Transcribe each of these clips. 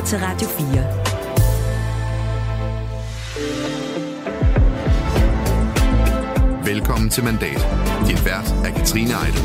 lytter til Radio 4. Velkommen til Mandat. Din vært er Katrine Eidel.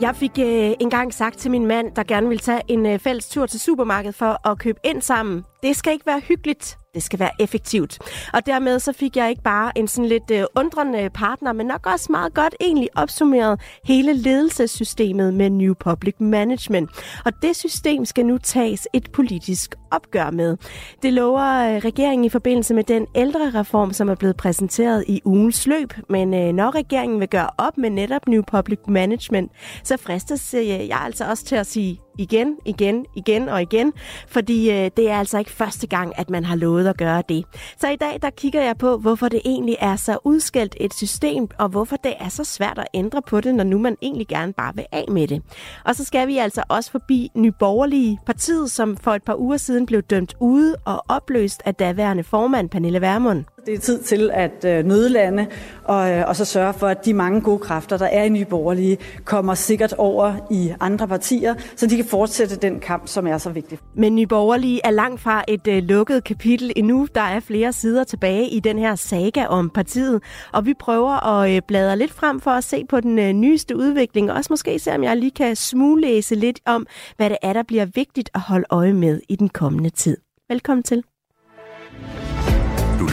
Jeg fik øh, engang sagt til min mand, der gerne ville tage en øh, fælles tur til supermarkedet for at købe ind sammen. Det skal ikke være hyggeligt, det skal være effektivt. Og dermed så fik jeg ikke bare en sådan lidt øh, undrende partner, men nok også meget godt egentlig opsummeret hele ledelsessystemet med New Public Management. Og det system skal nu tages et politisk opgør med. Det lover øh, regeringen i forbindelse med den ældre reform, som er blevet præsenteret i ugens løb. Men øh, når regeringen vil gøre op med netop New Public Management, så fristes øh, jeg altså også til at sige igen, igen, igen og igen, fordi øh, det er altså ikke første gang, at man har lovet at gøre det. Så i dag, der kigger jeg på, hvorfor det egentlig er så udskældt et system, og hvorfor det er så svært at ændre på det, når nu man egentlig gerne bare vil af med det. Og så skal vi altså også forbi Nyborgerlige partiet, som for et par uger siden blev dømt ude og opløst af daværende formand Pernille Vermund. Det er tid til at øh, nødlande og, øh, og så sørge for, at de mange gode kræfter, der er i Nye Borgerlige, kommer sikkert over i andre partier, så de kan fortsætte den kamp, som er så vigtig. Men Nye Borgerlige er langt fra et øh, lukket kapitel endnu. Der er flere sider tilbage i den her saga om partiet, og vi prøver at uh, bladre lidt frem for at se på den nyeste udvikling, og også måske se, om jeg lige kan smuglæse lidt om, hvad det er, der bliver vigtigt at holde øje med i den kommende tid. Velkommen til.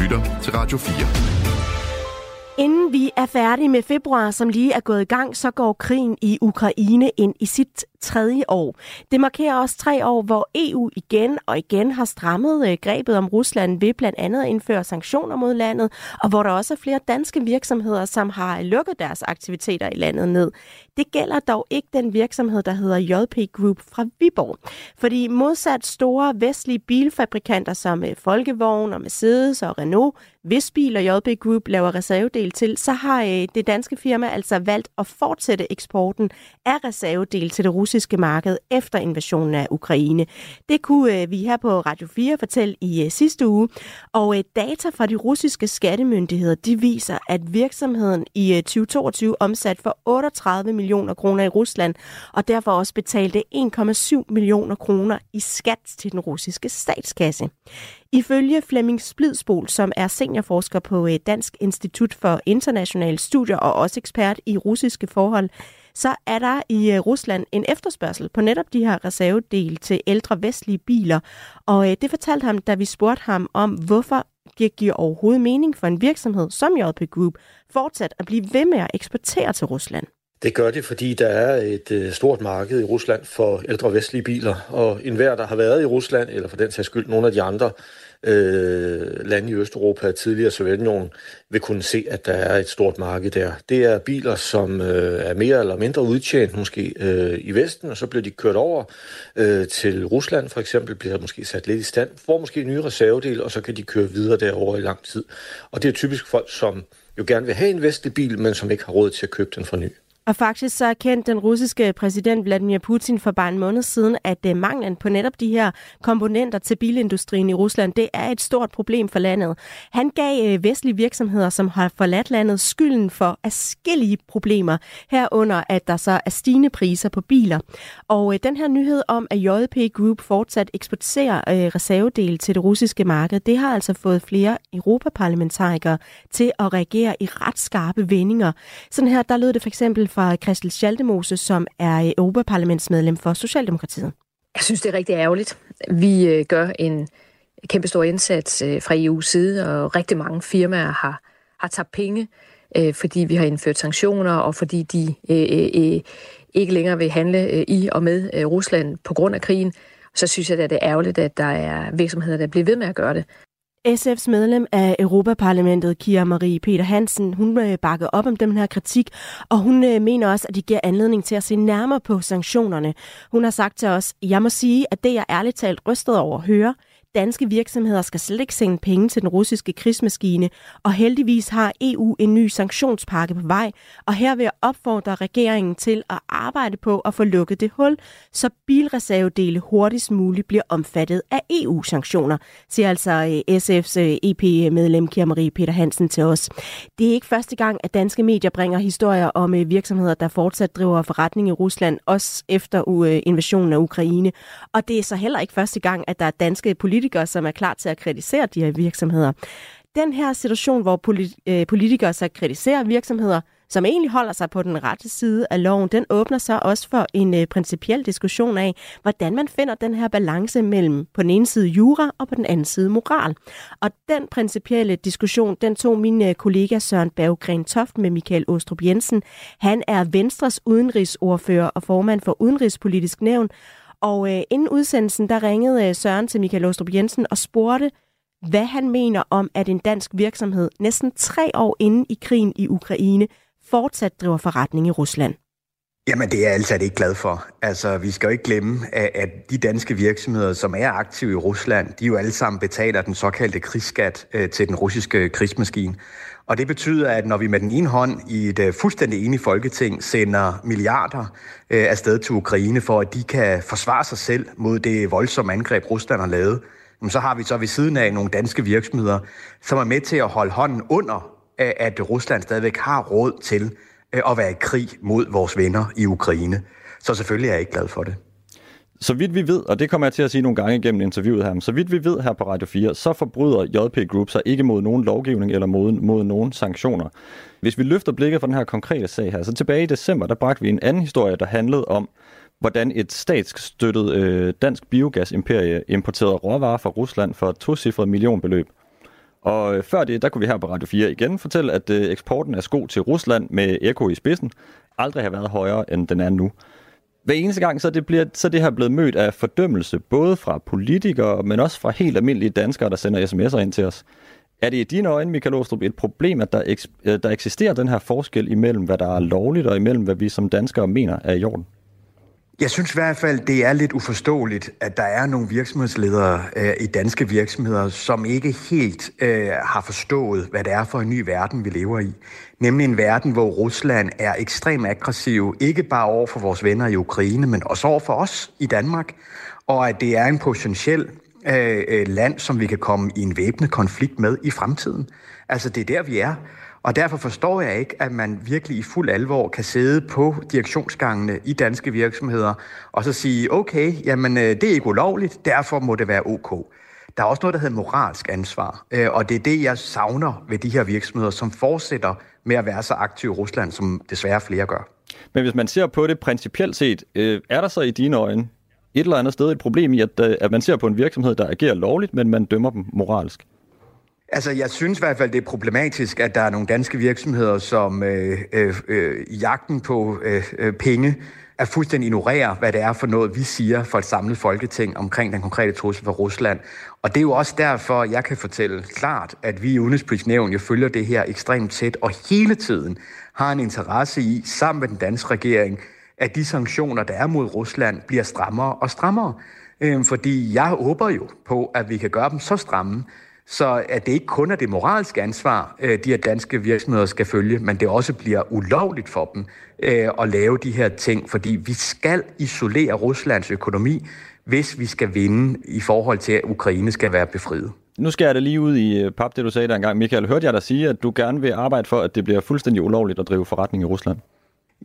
Lytter til Radio 4. Inden vi er færdige med februar, som lige er gået i gang, så går krigen i Ukraine ind i sit tredje år. Det markerer også tre år, hvor EU igen og igen har strammet øh, grebet om Rusland ved blandt andet at indføre sanktioner mod landet, og hvor der også er flere danske virksomheder, som har lukket deres aktiviteter i landet ned. Det gælder dog ikke den virksomhed, der hedder JP Group fra Viborg. Fordi modsat store vestlige bilfabrikanter som øh, Folkevogn og Mercedes og Renault, hvis biler JP Group laver reservedel til, så har øh, det danske firma altså valgt at fortsætte eksporten af reservedel til det russiske marked efter invasionen af Ukraine. Det kunne øh, vi her på Radio 4 fortælle i øh, sidste uge. Og øh, data fra de russiske skattemyndigheder, de viser, at virksomheden i øh, 2022 omsat for 38 millioner kroner i Rusland, og derfor også betalte 1,7 millioner kroner i skat til den russiske statskasse. Ifølge Flemming Splidsbol, som er seniorforsker på øh, Dansk Institut for Internationale Studier og også ekspert i russiske forhold, så er der i øh, Rusland en efterspørgsel på netop de her reservedel til ældre vestlige biler. Og øh, det fortalte ham, da vi spurgte ham om, hvorfor det giver overhovedet mening for en virksomhed som JP Group fortsat at blive ved med at eksportere til Rusland. Det gør det, fordi der er et øh, stort marked i Rusland for ældre vestlige biler, og enhver, der har været i Rusland, eller for den sags skyld nogle af de andre øh, lande i Østeuropa, tidligere Sovjetunionen, vil kunne se, at der er et stort marked der. Det er biler, som øh, er mere eller mindre udtjent måske øh, i Vesten, og så bliver de kørt over øh, til Rusland for eksempel, bliver måske sat lidt i stand, får måske nye reservedel, og så kan de køre videre derover i lang tid. Og det er typisk folk, som jo gerne vil have en vestlig bil, men som ikke har råd til at købe den for ny. Og faktisk så erkendte den russiske præsident Vladimir Putin for bare en måned siden, at øh, manglen på netop de her komponenter til bilindustrien i Rusland, det er et stort problem for landet. Han gav øh, vestlige virksomheder, som har forladt landet, skylden for afskillige problemer, herunder at der så er stigende priser på biler. Og øh, den her nyhed om, at JP Group fortsat eksporterer reservedele til det russiske marked, det har altså fået flere europaparlamentarikere til at reagere i ret skarpe vendinger. Sådan her, der lød det for eksempel fra Christel Schaldemose, som er Europaparlamentsmedlem for Socialdemokratiet. Jeg synes, det er rigtig ærgerligt. Vi øh, gør en kæmpe stor indsats øh, fra EU's side, og rigtig mange firmaer har, har tabt penge, øh, fordi vi har indført sanktioner, og fordi de ikke længere vil handle i og med Rusland på grund af krigen. Så synes jeg, at det er ærgerligt, at der er virksomheder, der bliver ved med at gøre det. SF's medlem af Europaparlamentet, Kira Marie Peter Hansen, hun øh, bakker op om den her kritik, og hun øh, mener også, at de giver anledning til at se nærmere på sanktionerne. Hun har sagt til os, jeg må sige, at det jeg ærligt talt rystet over at høre, danske virksomheder skal slet ikke sende penge til den russiske krigsmaskine, og heldigvis har EU en ny sanktionspakke på vej, og her vil jeg opfordre regeringen til at arbejde på at få lukket det hul, så bilreservedele hurtigst muligt bliver omfattet af EU-sanktioner, siger altså øh, SF's øh, EP-medlem Kira Marie Peter Hansen til os. Det er ikke første gang, at danske medier bringer historier om øh, virksomheder, der fortsat driver forretning i Rusland, også efter invasionen af Ukraine. Og det er så heller ikke første gang, at der er danske politikere, som er klar til at kritisere de her virksomheder. Den her situation, hvor øh, politikere så kritiserer virksomheder, som egentlig holder sig på den rette side af loven, den åbner så også for en øh, principiel diskussion af, hvordan man finder den her balance mellem på den ene side jura og på den anden side moral. Og den principielle diskussion, den tog min øh, kollega Søren Berggren Toft med Michael Åstrup Jensen. Han er Venstres udenrigsordfører og formand for Udenrigspolitisk Nævn. Og øh, inden udsendelsen, der ringede øh, Søren til Michael Åstrup Jensen og spurgte, hvad han mener om, at en dansk virksomhed næsten tre år inde i krigen i Ukraine fortsat driver forretning i Rusland? Jamen, det er jeg altså ikke glad for. Altså, vi skal jo ikke glemme, at de danske virksomheder, som er aktive i Rusland, de jo alle sammen betaler den såkaldte krigsskat øh, til den russiske krigsmaskine. Og det betyder, at når vi med den ene hånd i et øh, fuldstændig enige folketing sender milliarder øh, afsted til Ukraine, for at de kan forsvare sig selv mod det voldsomme angreb, Rusland har lavet, så har vi så ved siden af nogle danske virksomheder, som er med til at holde hånden under øh, at Rusland stadigvæk har råd til øh, at være i krig mod vores venner i Ukraine. Så selvfølgelig er jeg ikke glad for det. Så vidt vi ved, og det kommer jeg til at sige nogle gange igennem interviewet her, så vidt vi ved her på Radio 4, så forbryder JP Group sig ikke mod nogen lovgivning eller mod, mod nogen sanktioner. Hvis vi løfter blikket fra den her konkrete sag her, så tilbage i december, der bragte vi en anden historie, der handlede om, hvordan et statsstøttet øh, dansk biogasimperie importerede råvarer fra Rusland for et tocifret millionbeløb. Og øh, før det, der kunne vi her på Radio 4 igen fortælle, at øh, eksporten af sko til Rusland med Eko i spidsen aldrig har været højere, end den er nu. Hver eneste gang, så det, bliver, så det her blevet mødt af fordømmelse, både fra politikere, men også fra helt almindelige danskere, der sender sms'er ind til os. Er det i dine øjne, Michael Åstrup, et problem, at der, eks, øh, der eksisterer den her forskel imellem, hvad der er lovligt, og imellem, hvad vi som danskere mener er i orden? Jeg synes i hvert fald, det er lidt uforståeligt, at der er nogle virksomhedsledere øh, i danske virksomheder, som ikke helt øh, har forstået, hvad det er for en ny verden, vi lever i. Nemlig en verden, hvor Rusland er ekstremt aggressiv, ikke bare over for vores venner i Ukraine, men også over for os i Danmark. Og at det er en potentiel øh, øh land, som vi kan komme i en væbnet konflikt med i fremtiden. Altså, det er der, vi er. Og derfor forstår jeg ikke, at man virkelig i fuld alvor kan sidde på direktionsgangene i danske virksomheder og så sige, okay, jamen øh, det er ikke ulovligt, derfor må det være ok. Der er også noget, der hedder moralsk ansvar, øh, og det er det, jeg savner ved de her virksomheder, som fortsætter med at være så aktive i Rusland, som desværre flere gør. Men hvis man ser på det principielt set, øh, er der så i dine øjne et eller andet sted et problem i, at, at man ser på en virksomhed, der agerer lovligt, men man dømmer dem moralsk? Altså, jeg synes i hvert fald, det er problematisk, at der er nogle danske virksomheder, som øh, øh, øh, jagten på øh, øh, penge er fuldstændig ignorerer, hvad det er for noget, vi siger for et samlet folketing omkring den konkrete trussel fra Rusland. Og det er jo også derfor, jeg kan fortælle klart, at vi i Udenrigspolitisk Nævn jo følger det her ekstremt tæt, og hele tiden har en interesse i, sammen med den danske regering, at de sanktioner, der er mod Rusland, bliver strammere og strammere. Øhm, fordi jeg håber jo på, at vi kan gøre dem så stramme, så at det ikke kun er det moralske ansvar, øh, de her danske virksomheder skal følge, men det også bliver ulovligt for dem øh, at lave de her ting, fordi vi skal isolere Ruslands økonomi, hvis vi skal vinde i forhold til, at Ukraine skal være befriet. Nu skal jeg da lige ud i øh, pap, det du sagde der engang. Michael, hørte jeg dig sige, at du gerne vil arbejde for, at det bliver fuldstændig ulovligt at drive forretning i Rusland?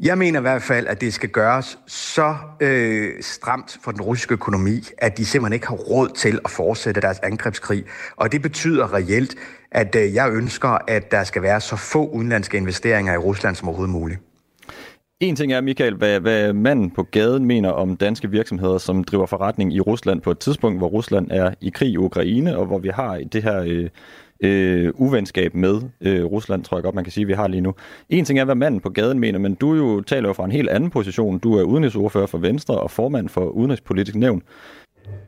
Jeg mener i hvert fald, at det skal gøres så øh, stramt for den russiske økonomi, at de simpelthen ikke har råd til at fortsætte deres angrebskrig. Og det betyder reelt, at øh, jeg ønsker, at der skal være så få udenlandske investeringer i Rusland som overhovedet muligt. En ting er, Michael, hvad, hvad manden på gaden mener om danske virksomheder, som driver forretning i Rusland på et tidspunkt, hvor Rusland er i krig i Ukraine, og hvor vi har det her øh, øh, uvenskab med øh, Rusland, tror jeg godt, man kan sige, vi har lige nu. En ting er, hvad manden på gaden mener, men du jo taler jo fra en helt anden position. Du er udenrigsordfører for Venstre og formand for Udenrigspolitisk Nævn.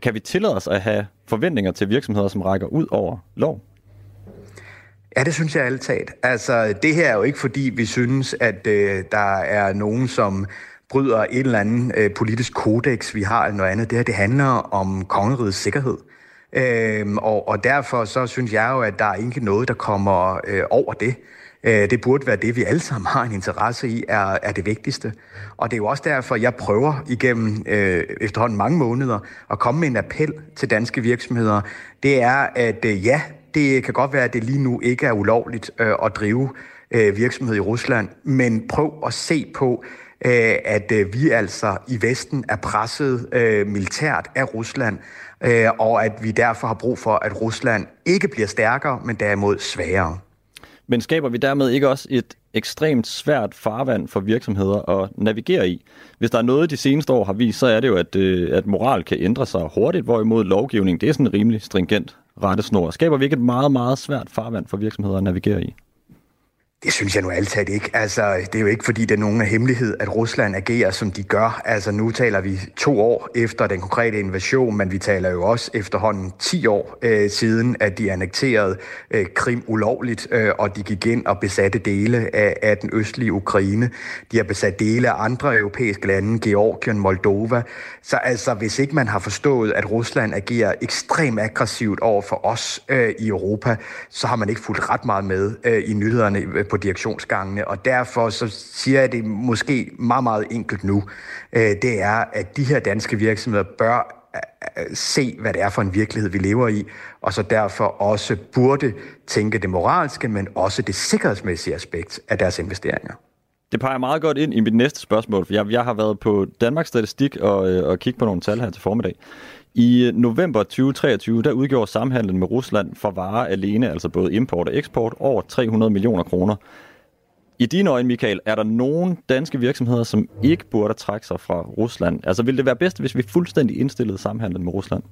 Kan vi tillade os at have forventninger til virksomheder, som rækker ud over lov? Ja, det synes jeg alt taget. Altså, det her er jo ikke fordi, vi synes, at øh, der er nogen, som bryder et eller andet øh, politisk kodex, vi har, eller noget andet. Det her, det handler om kongerigets sikkerhed. Øhm, og, og derfor så synes jeg jo, at der er ikke noget, der kommer øh, over det. Øh, det burde være det, vi alle sammen har en interesse i, er, er det vigtigste. Og det er jo også derfor, jeg prøver igennem øh, efterhånden mange måneder at komme med en appel til danske virksomheder. Det er, at øh, ja, det kan godt være, at det lige nu ikke er ulovligt øh, at drive øh, virksomhed i Rusland, men prøv at se på, øh, at øh, vi altså i Vesten er presset øh, militært af Rusland, øh, og at vi derfor har brug for, at Rusland ikke bliver stærkere, men derimod svagere. Men skaber vi dermed ikke også et ekstremt svært farvand for virksomheder at navigere i? Hvis der er noget, de seneste år har vist, så er det jo, at, øh, at moral kan ændre sig hurtigt, hvorimod lovgivning, det er sådan rimelig stringent rettesnor. Skaber vi ikke et meget, meget svært farvand for virksomheder at navigere i? Det synes jeg nu altid ikke. Altså, det er jo ikke, fordi det er nogen af hemmelighed, at Rusland agerer, som de gør. Altså, nu taler vi to år efter den konkrete invasion, men vi taler jo også efterhånden 10 år øh, siden, at de annekterede øh, Krim ulovligt, øh, og de gik ind og besatte dele af, af den østlige Ukraine. De har besat dele af andre europæiske lande, Georgien, Moldova. Så altså, hvis ikke man har forstået, at Rusland agerer ekstremt aggressivt over for os øh, i Europa, så har man ikke fulgt ret meget med øh, i nyhederne øh, på på direktionsgangene, og derfor så siger jeg det måske meget, meget enkelt nu. Øh, det er, at de her danske virksomheder bør øh, øh, se, hvad det er for en virkelighed, vi lever i, og så derfor også burde tænke det moralske, men også det sikkerhedsmæssige aspekt af deres investeringer. Det peger meget godt ind i mit næste spørgsmål, for jeg, jeg har været på Danmarks Statistik og, øh, og kigget på nogle tal her til formiddag. I november 2023, der udgjorde samhandlen med Rusland for varer alene, altså både import og eksport, over 300 millioner kroner. I dine øjne, Michael, er der nogen danske virksomheder, som ikke burde trække sig fra Rusland? Altså, ville det være bedst, hvis vi fuldstændig indstillede samhandlen med Rusland?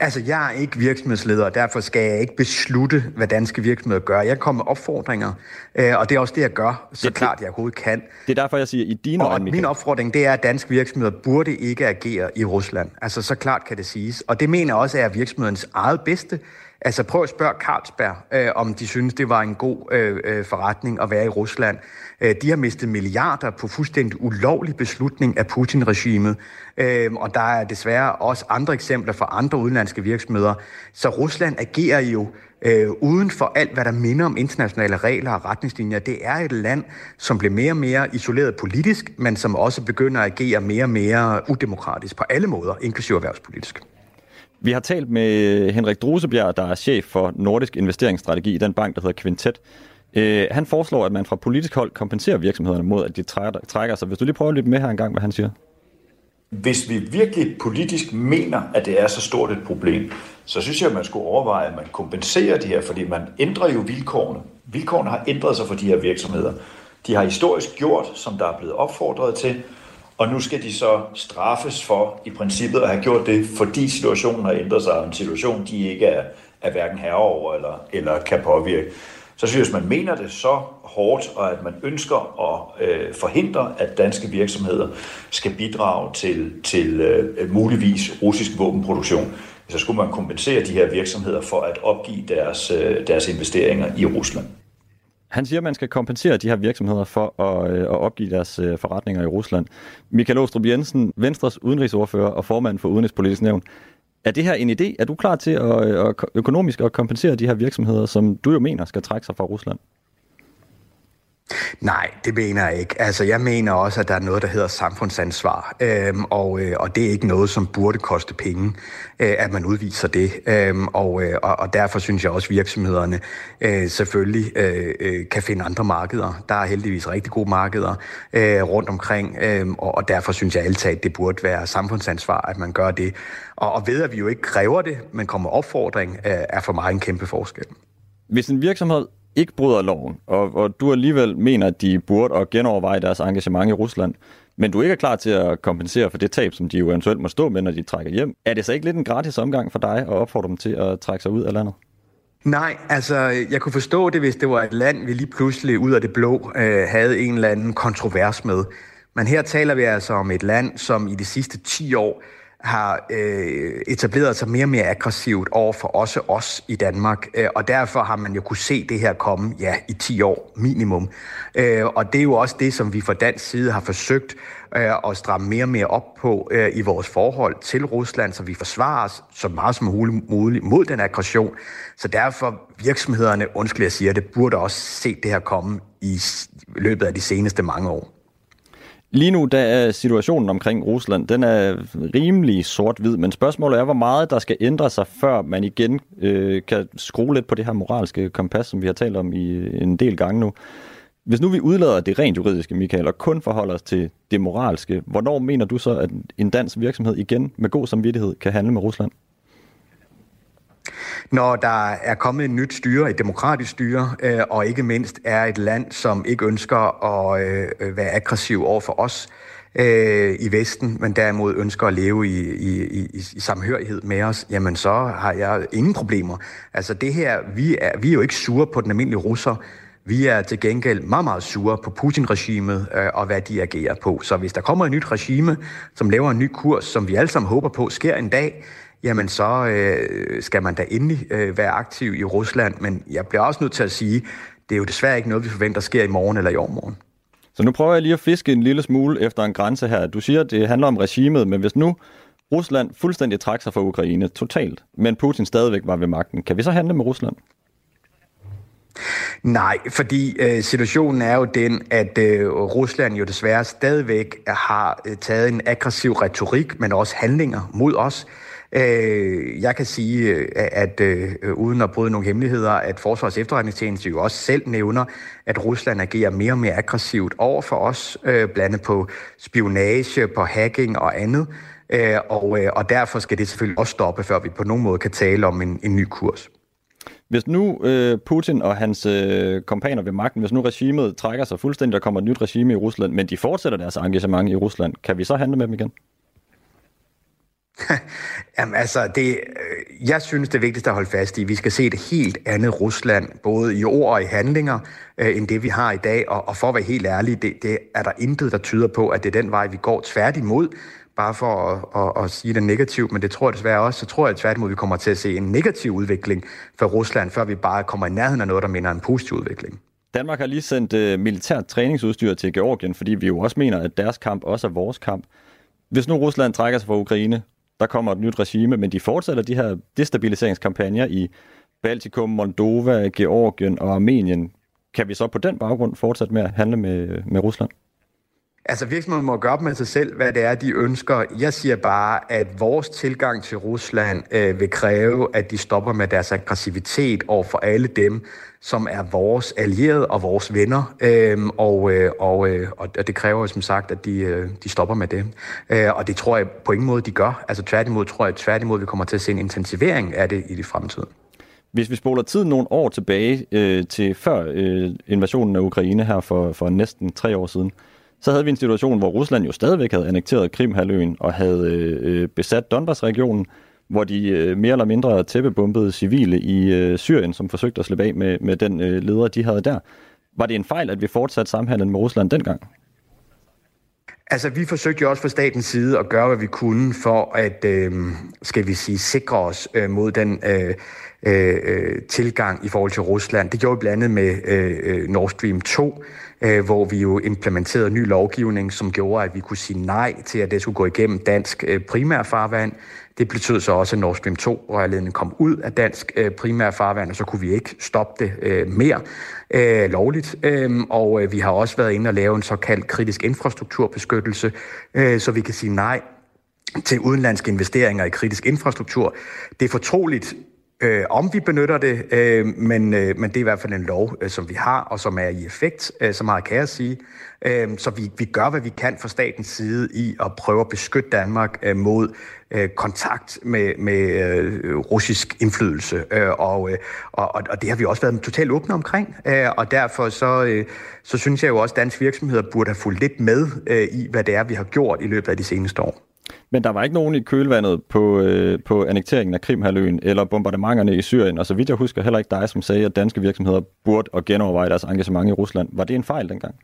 Altså, jeg er ikke virksomhedsleder, og derfor skal jeg ikke beslutte, hvad danske virksomheder gør. Jeg kommer med opfordringer, øh, og det er også det, jeg gør, så det, klart jeg overhovedet kan. Det er derfor, jeg siger, i dine og øjne, Michael. min opfordring, det er, at danske virksomheder burde ikke agere i Rusland. Altså, så klart kan det siges. Og det mener jeg også er virksomhedens eget bedste. Altså prøv at spørge Carlsberg, øh, om de synes, det var en god øh, øh, forretning at være i Rusland. Øh, de har mistet milliarder på fuldstændig ulovlig beslutning af Putin-regimet. Øh, og der er desværre også andre eksempler fra andre udenlandske virksomheder. Så Rusland agerer jo øh, uden for alt, hvad der minder om internationale regler og retningslinjer. Det er et land, som bliver mere og mere isoleret politisk, men som også begynder at agere mere og mere udemokratisk på alle måder, inklusive erhvervspolitisk. Vi har talt med Henrik Drusebjerg, der er chef for Nordisk Investeringsstrategi i den bank, der hedder Quintet. Øh, han foreslår, at man fra politisk hold kompenserer virksomhederne mod, at de trækker sig. Hvis du lige prøver at lytte med her en gang, hvad han siger. Hvis vi virkelig politisk mener, at det er så stort et problem, så synes jeg, at man skulle overveje, at man kompenserer det her, fordi man ændrer jo vilkårene. Vilkårene har ændret sig for de her virksomheder. De har historisk gjort, som der er blevet opfordret til, og nu skal de så straffes for i princippet at have gjort det, fordi situationen har ændret sig, en situation, de ikke er, er hverken herre over eller, eller kan påvirke. Så synes jeg, hvis man mener det så hårdt, og at man ønsker at øh, forhindre, at danske virksomheder skal bidrage til, til øh, muligvis russisk våbenproduktion, så skulle man kompensere de her virksomheder for at opgive deres, øh, deres investeringer i Rusland. Han siger, at man skal kompensere de her virksomheder for at, øh, at opgive deres øh, forretninger i Rusland. Michael Åstrup Jensen, Venstres udenrigsordfører og formand for Udenrigspolitisk Nævn. Er det her en idé? Er du klar til at, øh, at økonomisk at kompensere de her virksomheder, som du jo mener skal trække sig fra Rusland? Nej, det mener jeg ikke. Altså, jeg mener også, at der er noget, der hedder samfundsansvar, øhm, og, øh, og det er ikke noget, som burde koste penge, øh, at man udviser det. Øhm, og, øh, og, derfor synes jeg også, at virksomhederne øh, selvfølgelig øh, øh, kan finde andre markeder. Der er heldigvis rigtig gode markeder øh, rundt omkring, øh, og, og derfor synes jeg altid, at det burde være samfundsansvar, at man gør det. Og, og ved at vi jo ikke kræver det, men kommer opfordring, øh, er for mig en kæmpe forskel. Hvis en virksomhed ikke bryder loven, og, og du alligevel mener, at de burde og genoverveje deres engagement i Rusland, men du ikke er klar til at kompensere for det tab, som de jo eventuelt må stå med, når de trækker hjem, er det så ikke lidt en gratis omgang for dig at opfordre dem til at trække sig ud af landet? Nej, altså jeg kunne forstå det, hvis det var et land, vi lige pludselig ud af det blå øh, havde en eller anden kontrovers med. Men her taler vi altså om et land, som i de sidste 10 år har øh, etableret sig mere og mere aggressivt over for også os i Danmark, øh, og derfor har man jo kunne se det her komme, ja, i 10 år minimum. Øh, og det er jo også det, som vi fra dansk side har forsøgt øh, at stramme mere og mere op på øh, i vores forhold til Rusland, så vi forsvarer os så meget som muligt mod den aggression. Så derfor virksomhederne, undskyld jeg siger det, burde også se det her komme i løbet af de seneste mange år. Lige nu der er situationen omkring Rusland, den er rimelig sort-hvid, men spørgsmålet er, hvor meget der skal ændre sig, før man igen øh, kan skrue lidt på det her moralske kompas, som vi har talt om i øh, en del gange nu. Hvis nu vi udlader det rent juridiske, Michael, og kun forholder os til det moralske, hvornår mener du så, at en dansk virksomhed igen med god samvittighed kan handle med Rusland? Når der er kommet et nyt styre, et demokratisk styre, øh, og ikke mindst er et land, som ikke ønsker at øh, være aggressiv over for os øh, i Vesten, men derimod ønsker at leve i, i, i, i samhørighed med os, jamen så har jeg ingen problemer. Altså det her, vi er, vi er jo ikke sure på den almindelige russer, vi er til gengæld meget, meget sure på Putin-regimet øh, og hvad de agerer på. Så hvis der kommer et nyt regime, som laver en ny kurs, som vi alle sammen håber på sker en dag, jamen så øh, skal man da endelig øh, være aktiv i Rusland. Men jeg bliver også nødt til at sige, det er jo desværre ikke noget, vi forventer sker i morgen eller i overmorgen. Så nu prøver jeg lige at fiske en lille smule efter en grænse her. Du siger, at det handler om regimet, men hvis nu Rusland fuldstændig trækker sig fra Ukraine totalt, men Putin stadigvæk var ved magten, kan vi så handle med Rusland? Nej, fordi øh, situationen er jo den, at øh, Rusland jo desværre stadigvæk har øh, taget en aggressiv retorik, men også handlinger mod os. Øh, jeg kan sige, øh, at øh, uden at bryde nogle hemmeligheder, at Forsvars efterretningstjeneste jo også selv nævner, at Rusland agerer mere og mere aggressivt over for os, øh, blandet på spionage, på hacking og andet. Øh, og, øh, og derfor skal det selvfølgelig også stoppe, før vi på nogen måde kan tale om en, en ny kurs. Hvis nu øh, Putin og hans øh, kompaner ved magten, hvis nu regimet trækker sig fuldstændig, der kommer et nyt regime i Rusland, men de fortsætter deres engagement i Rusland, kan vi så handle med dem igen? Jamen altså, det, øh, jeg synes, det vigtigste at holde fast i, vi skal se et helt andet Rusland, både i ord og i handlinger, øh, end det vi har i dag. Og, og for at være helt ærlig, det, det er der intet, der tyder på, at det er den vej, vi går tværtimod. Bare for at, at, at sige det negativt, men det tror jeg desværre også, så tror jeg tværtimod, at vi kommer til at se en negativ udvikling for Rusland, før vi bare kommer i nærheden af noget, der minder en positiv udvikling. Danmark har lige sendt uh, militært træningsudstyr til Georgien, fordi vi jo også mener, at deres kamp også er vores kamp. Hvis nu Rusland trækker sig fra Ukraine, der kommer et nyt regime, men de fortsætter de her destabiliseringskampagner i Baltikum, Moldova, Georgien og Armenien. Kan vi så på den baggrund fortsætte med at handle med, med Rusland? Altså virksomheden må gøre op med sig selv, hvad det er, de ønsker. Jeg siger bare, at vores tilgang til Rusland øh, vil kræve, at de stopper med deres aggressivitet over for alle dem, som er vores allierede og vores venner. Øhm, og, øh, og, øh, og det kræver som sagt, at de, øh, de stopper med det. Øh, og det tror jeg på ingen måde, de gør. Altså tværtimod tror jeg, tværtimod vi kommer til at se en intensivering af det i det fremtiden. Hvis vi spoler tiden nogle år tilbage øh, til før øh, invasionen af Ukraine her for, for næsten tre år siden, så havde vi en situation, hvor Rusland jo stadigvæk havde annekteret Krimhaløen og havde øh, øh, besat Donbass-regionen, hvor de øh, mere eller mindre tæppebumpede civile i øh, Syrien, som forsøgte at slippe af med, med den øh, leder, de havde der. Var det en fejl, at vi fortsatte samhandlen med Rusland dengang? Altså, vi forsøgte jo også fra statens side at gøre, hvad vi kunne for at, øh, skal vi sige, sikre os øh, mod den øh, Øh, øh, tilgang i forhold til Rusland. Det gjorde vi blandt andet med øh, øh Nord Stream 2, øh, hvor vi jo implementerede ny lovgivning, som gjorde, at vi kunne sige nej til, at det skulle gå igennem dansk øh, primærfarvand. Det betød så også, at Nord Stream 2-rørledningen kom ud af dansk øh, primærfarvand, og så kunne vi ikke stoppe det øh, mere øh, lovligt. Øh, og øh, vi har også været inde og lave en såkaldt kritisk infrastrukturbeskyttelse, øh, så vi kan sige nej til udenlandske investeringer i kritisk infrastruktur. Det er fortroligt, øh, om vi benytter det, øh, men, øh, men det er i hvert fald en lov, øh, som vi har, og som er i effekt, øh, så meget kan jeg sige. Øh, så vi, vi gør, hvad vi kan fra statens side i at prøve at beskytte Danmark øh, mod øh, kontakt med, med øh, russisk indflydelse. Øh, og, øh, og, og det har vi også været totalt åbne omkring, øh, og derfor så, øh, så synes jeg jo også, at danske virksomheder burde have fulgt lidt med øh, i, hvad det er, vi har gjort i løbet af de seneste år. Men der var ikke nogen i kølvandet på, øh, på annekteringen af Krimhaløen eller bombardementerne i Syrien, og så vidt jeg husker heller ikke dig, som sagde, at danske virksomheder burde og genoverveje deres engagement i Rusland. Var det en fejl dengang?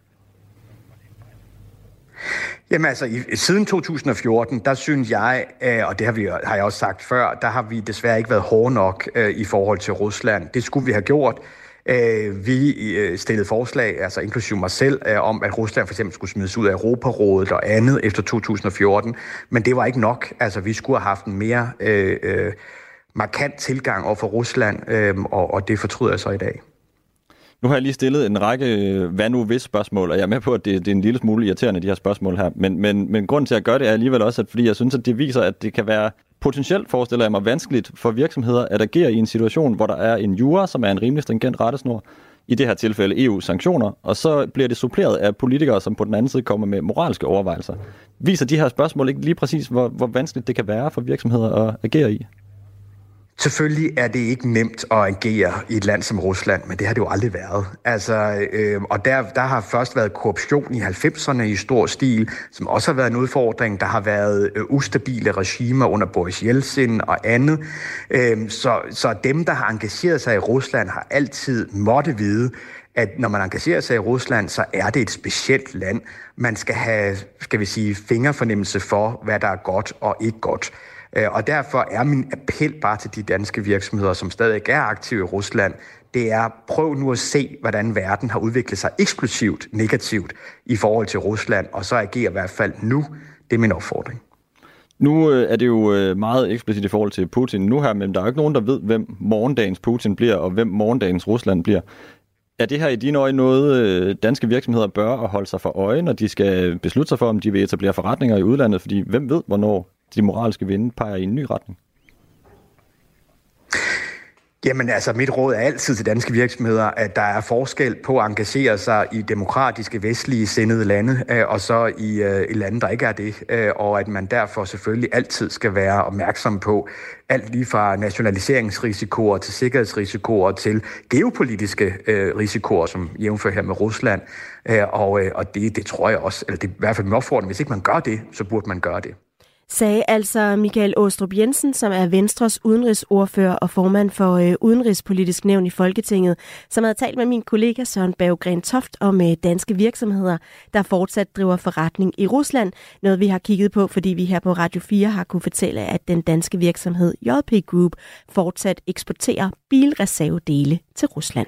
Jamen altså, i, siden 2014, der synes jeg, øh, og det har, vi, har jeg også sagt før, der har vi desværre ikke været hårde nok øh, i forhold til Rusland. Det skulle vi have gjort. Øh, vi øh, stillede forslag, altså inklusive mig selv, øh, om at Rusland for eksempel skulle smides ud af Europarådet og andet efter 2014, men det var ikke nok. Altså, vi skulle have haft en mere øh, øh, markant tilgang over for Rusland, øh, og, og det fortryder jeg så i dag. Nu har jeg lige stillet en række øh, hvad nu hvis spørgsmål, og jeg er med på, at det, det er en lille smule irriterende, de her spørgsmål her. Men, men, men grunden til at gøre det er alligevel også, at fordi jeg synes, at det viser, at det kan være potentielt, forestiller jeg mig, vanskeligt for virksomheder at agere i en situation, hvor der er en jura, som er en rimelig stringent rettesnor, i det her tilfælde EU-sanktioner, og så bliver det suppleret af politikere, som på den anden side kommer med moralske overvejelser. Viser de her spørgsmål ikke lige præcis, hvor, hvor vanskeligt det kan være for virksomheder at agere i? Selvfølgelig er det ikke nemt at agere i et land som Rusland, men det har det jo aldrig været. Altså, øh, og der, der har først været korruption i 90'erne i stor stil, som også har været en udfordring. Der har været øh, ustabile regimer under Boris Yeltsin og andet. Øh, så, så dem, der har engageret sig i Rusland, har altid måtte vide, at når man engagerer sig i Rusland, så er det et specielt land. Man skal have, skal vi sige, fingerfornemmelse for, hvad der er godt og ikke godt. Øh, og derfor er min appel bare til de danske virksomheder, som stadig er aktive i Rusland, det er prøv nu at se, hvordan verden har udviklet sig eksplosivt negativt i forhold til Rusland, og så agere i hvert fald nu. Det er min opfordring. Nu øh, er det jo øh, meget eksplicit i forhold til Putin nu her, men der er jo ikke nogen, der ved, hvem morgendagens Putin bliver, og hvem morgendagens Rusland bliver. Er det her i dine øjne noget, øh, danske virksomheder bør holde sig for øje, når de skal beslutte sig for, om de vil etablere forretninger i udlandet? Fordi hvem ved, hvornår de moralske vinde peger i en ny retning? Jamen altså, mit råd er altid til danske virksomheder, at der er forskel på at engagere sig i demokratiske, vestlige sindede lande, øh, og så i, øh, i lande, der ikke er det, øh, og at man derfor selvfølgelig altid skal være opmærksom på alt lige fra nationaliseringsrisikoer til sikkerhedsrisikoer til geopolitiske øh, risikoer, som jævnfører her med Rusland. Og og det, det tror jeg også, eller det er i hvert fald min opfordring, hvis ikke man gør det, så burde man gøre det sagde altså Michael Åstrup Jensen, som er Venstres udenrigsordfører og formand for øh, Udenrigspolitisk Nævn i Folketinget, som havde talt med min kollega Søren Berggren Toft om øh, danske virksomheder, der fortsat driver forretning i Rusland. Noget vi har kigget på, fordi vi her på Radio 4 har kunne fortælle, at den danske virksomhed JP Group fortsat eksporterer bilreservedele til Rusland.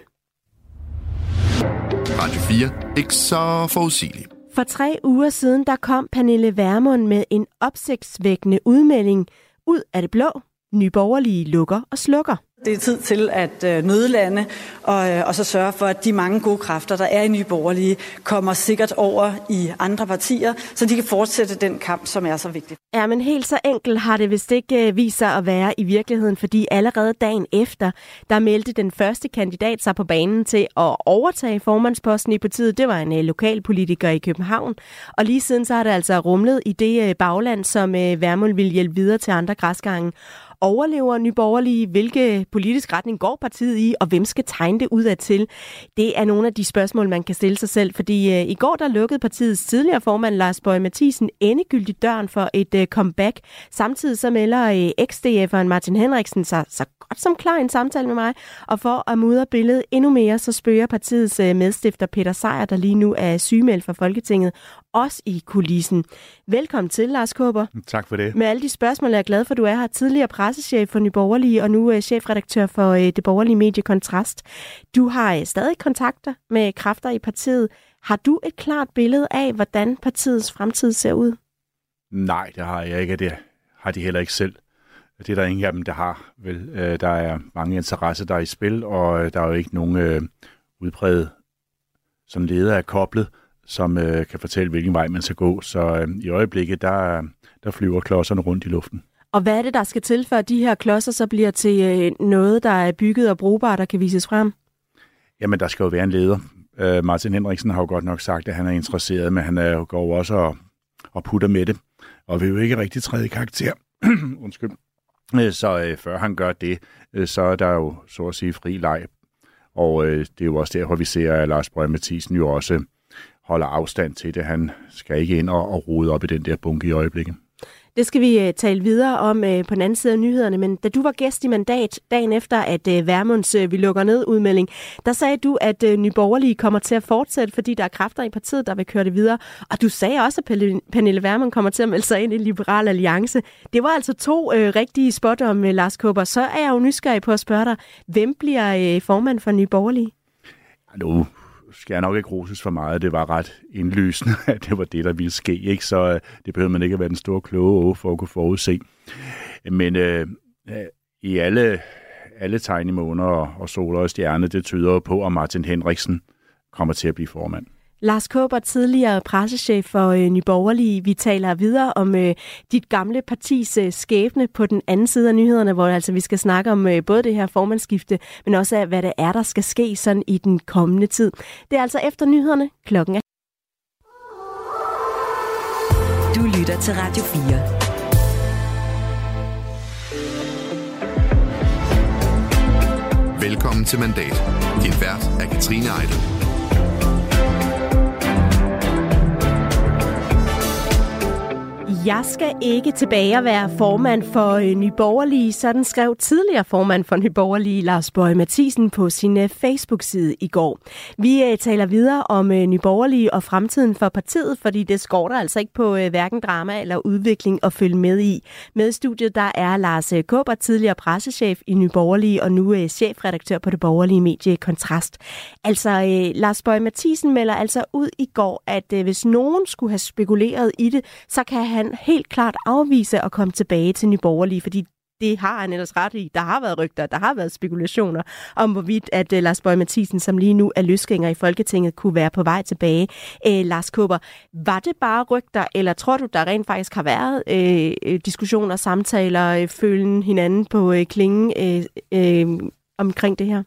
Radio 4. Ikke så forudsigeligt. For tre uger siden, der kom Pernille Vermund med en opsigtsvækkende udmelding ud af det blå. Nyborgerlige lukker og slukker. Det er tid til at øh, nødlande og, øh, og så sørge for, at de mange gode kræfter, der er i Nye Borgerlige, kommer sikkert over i andre partier, så de kan fortsætte den kamp, som er så vigtig. Ja, men helt så enkelt har det vist ikke øh, vist sig at være i virkeligheden, fordi allerede dagen efter, der meldte den første kandidat sig på banen til at overtage formandsposten i partiet. Det var en lokalpolitiker i København, og lige siden så har det altså rumlet i det bagland, som Værmund vil hjælpe videre til andre græsgange. Overlever Nyborgerlige? Hvilke politisk retning går partiet i? Og hvem skal tegne det udad til? Det er nogle af de spørgsmål, man kan stille sig selv, fordi øh, i går der lukkede partiets tidligere formand Lars Bøge Mathisen endegyldigt døren for et øh, comeback. Samtidig så melder øh, XDF'eren Martin Henriksen sig så godt som klar en samtale med mig. Og for at mudre billedet endnu mere, så spørger partiets øh, medstifter Peter Sejer, der lige nu er sygemeldt fra Folketinget, også i kulissen. Velkommen til, Lars Kåber. Tak for det. Med alle de spørgsmål, jeg er glad for, at du er her. Tidligere pressechef for Nye Borgerlige, og nu chefredaktør for øh, det borgerlige medie Kontrast. Du har øh, stadig kontakter med kræfter i partiet. Har du et klart billede af, hvordan partiets fremtid ser ud? Nej, det har jeg ikke. Det har de heller ikke selv. Det er der ingen af dem, der har. Vel, øh, der er mange interesser, der er i spil, og der er jo ikke nogen øh, udpræget som leder er koblet som øh, kan fortælle, hvilken vej man skal gå. Så øh, i øjeblikket, der, der flyver klodserne rundt i luften. Og hvad er det, der skal til, at de her klodser så bliver til øh, noget, der er bygget og brugbart, der kan vises frem? Jamen, der skal jo være en leder. Øh, Martin Henriksen har jo godt nok sagt, at han er interesseret, men han er jo går også og, og putter med det, og vil jo ikke rigtig træde karakter. Undskyld. Øh, så øh, før han gør det, øh, så er der jo så at sige fri leg. Og øh, det er jo også derfor, vi ser, at Lars Brøge Mathisen jo også holder afstand til det. Han skal ikke ind og, og rode op i den der bunke i øjeblikket. Det skal vi uh, tale videre om uh, på den anden side af nyhederne, men da du var gæst i mandat dagen efter, at uh, Værmunds vi lukker ned udmelding, der sagde du, at Nyborgerlige kommer til at fortsætte, fordi der er kræfter i partiet, der vil køre det videre. Og du sagde også, at Pernille Værmund kommer til at melde sig ind i Liberal Alliance. Det var altså to uh, rigtige spot om Lars Kåber. Så er jeg jo nysgerrig på at spørge dig, hvem bliver uh, formand for Nyborgerlige? Nu skal jeg nok ikke roses for meget. Det var ret indlysende, at det var det, der ville ske. Ikke? Så øh, det behøver man ikke at være den store kloge for at kunne forudse. Men øh, øh, i alle, alle tegn i måneder og, og soler og stjerne, det tyder på, at Martin Henriksen kommer til at blive formand. Lars Kåber, tidligere pressechef for øh, Nyborgerlige. Vi taler videre om øh, dit gamle partis øh, skæbne på den anden side af nyhederne, hvor altså vi skal snakke om øh, både det her formandsskifte, men også hvad det er, der skal ske sådan i den kommende tid. Det er altså efter nyhederne. Klokken er. Du lytter til Radio 4. Velkommen til Mandat. Din vært er Katrine Eidel. Jeg skal ikke tilbage og være formand for øh, Nyborgerlige, sådan skrev tidligere formand for Nyborgerlige, Lars Bøge Mathisen, på sin øh, Facebook-side i går. Vi øh, taler videre om øh, Nyborgerlige og fremtiden for partiet, fordi det skorter altså ikke på hverken drama eller udvikling at følge med i. Med studiet der er Lars Kåber, tidligere pressechef i Nyborgerlige og nu chefredaktør på det borgerlige medie Kontrast. Altså, Lars Bøge Mathisen melder altså ud i går, at hvis nogen skulle have spekuleret i det, så kan han helt klart afvise at komme tilbage til Nyborgerlige, fordi det har han ellers ret i. Der har været rygter, der har været spekulationer om, hvorvidt at uh, Lars Bøge Mathisen, som lige nu er løsgænger i Folketinget, kunne være på vej tilbage. Uh, Lars Kåber, var det bare rygter, eller tror du, der rent faktisk har været uh, diskussioner, samtaler, uh, følen hinanden på uh, klingen uh, uh, omkring det her?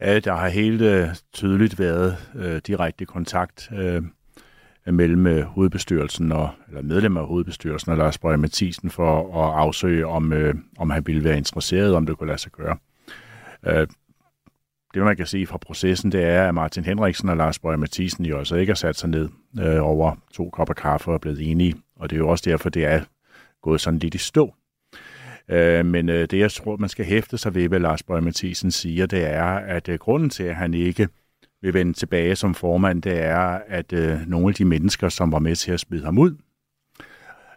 Ja, der har helt uh, tydeligt været uh, direkte kontakt. Uh mellem øh, hovedbestyrelsen og, eller medlemmer af hovedbestyrelsen og Lars Bøge Mathisen for at afsøge, om, øh, om han ville være interesseret, om det kunne lade sig gøre. Øh, det, man kan se fra processen, det er, at Martin Henriksen og Lars Bøge Mathisen jo også ikke har sat sig ned øh, over to kopper kaffe og er blevet enige, og det er jo også derfor, det er gået sådan lidt i stå. Øh, men øh, det, jeg tror, man skal hæfte sig ved, hvad Lars Bøge Mathisen siger, det er, at øh, grunden til, at han ikke vil vende tilbage som formand, det er, at øh, nogle af de mennesker, som var med til at smide ham ud,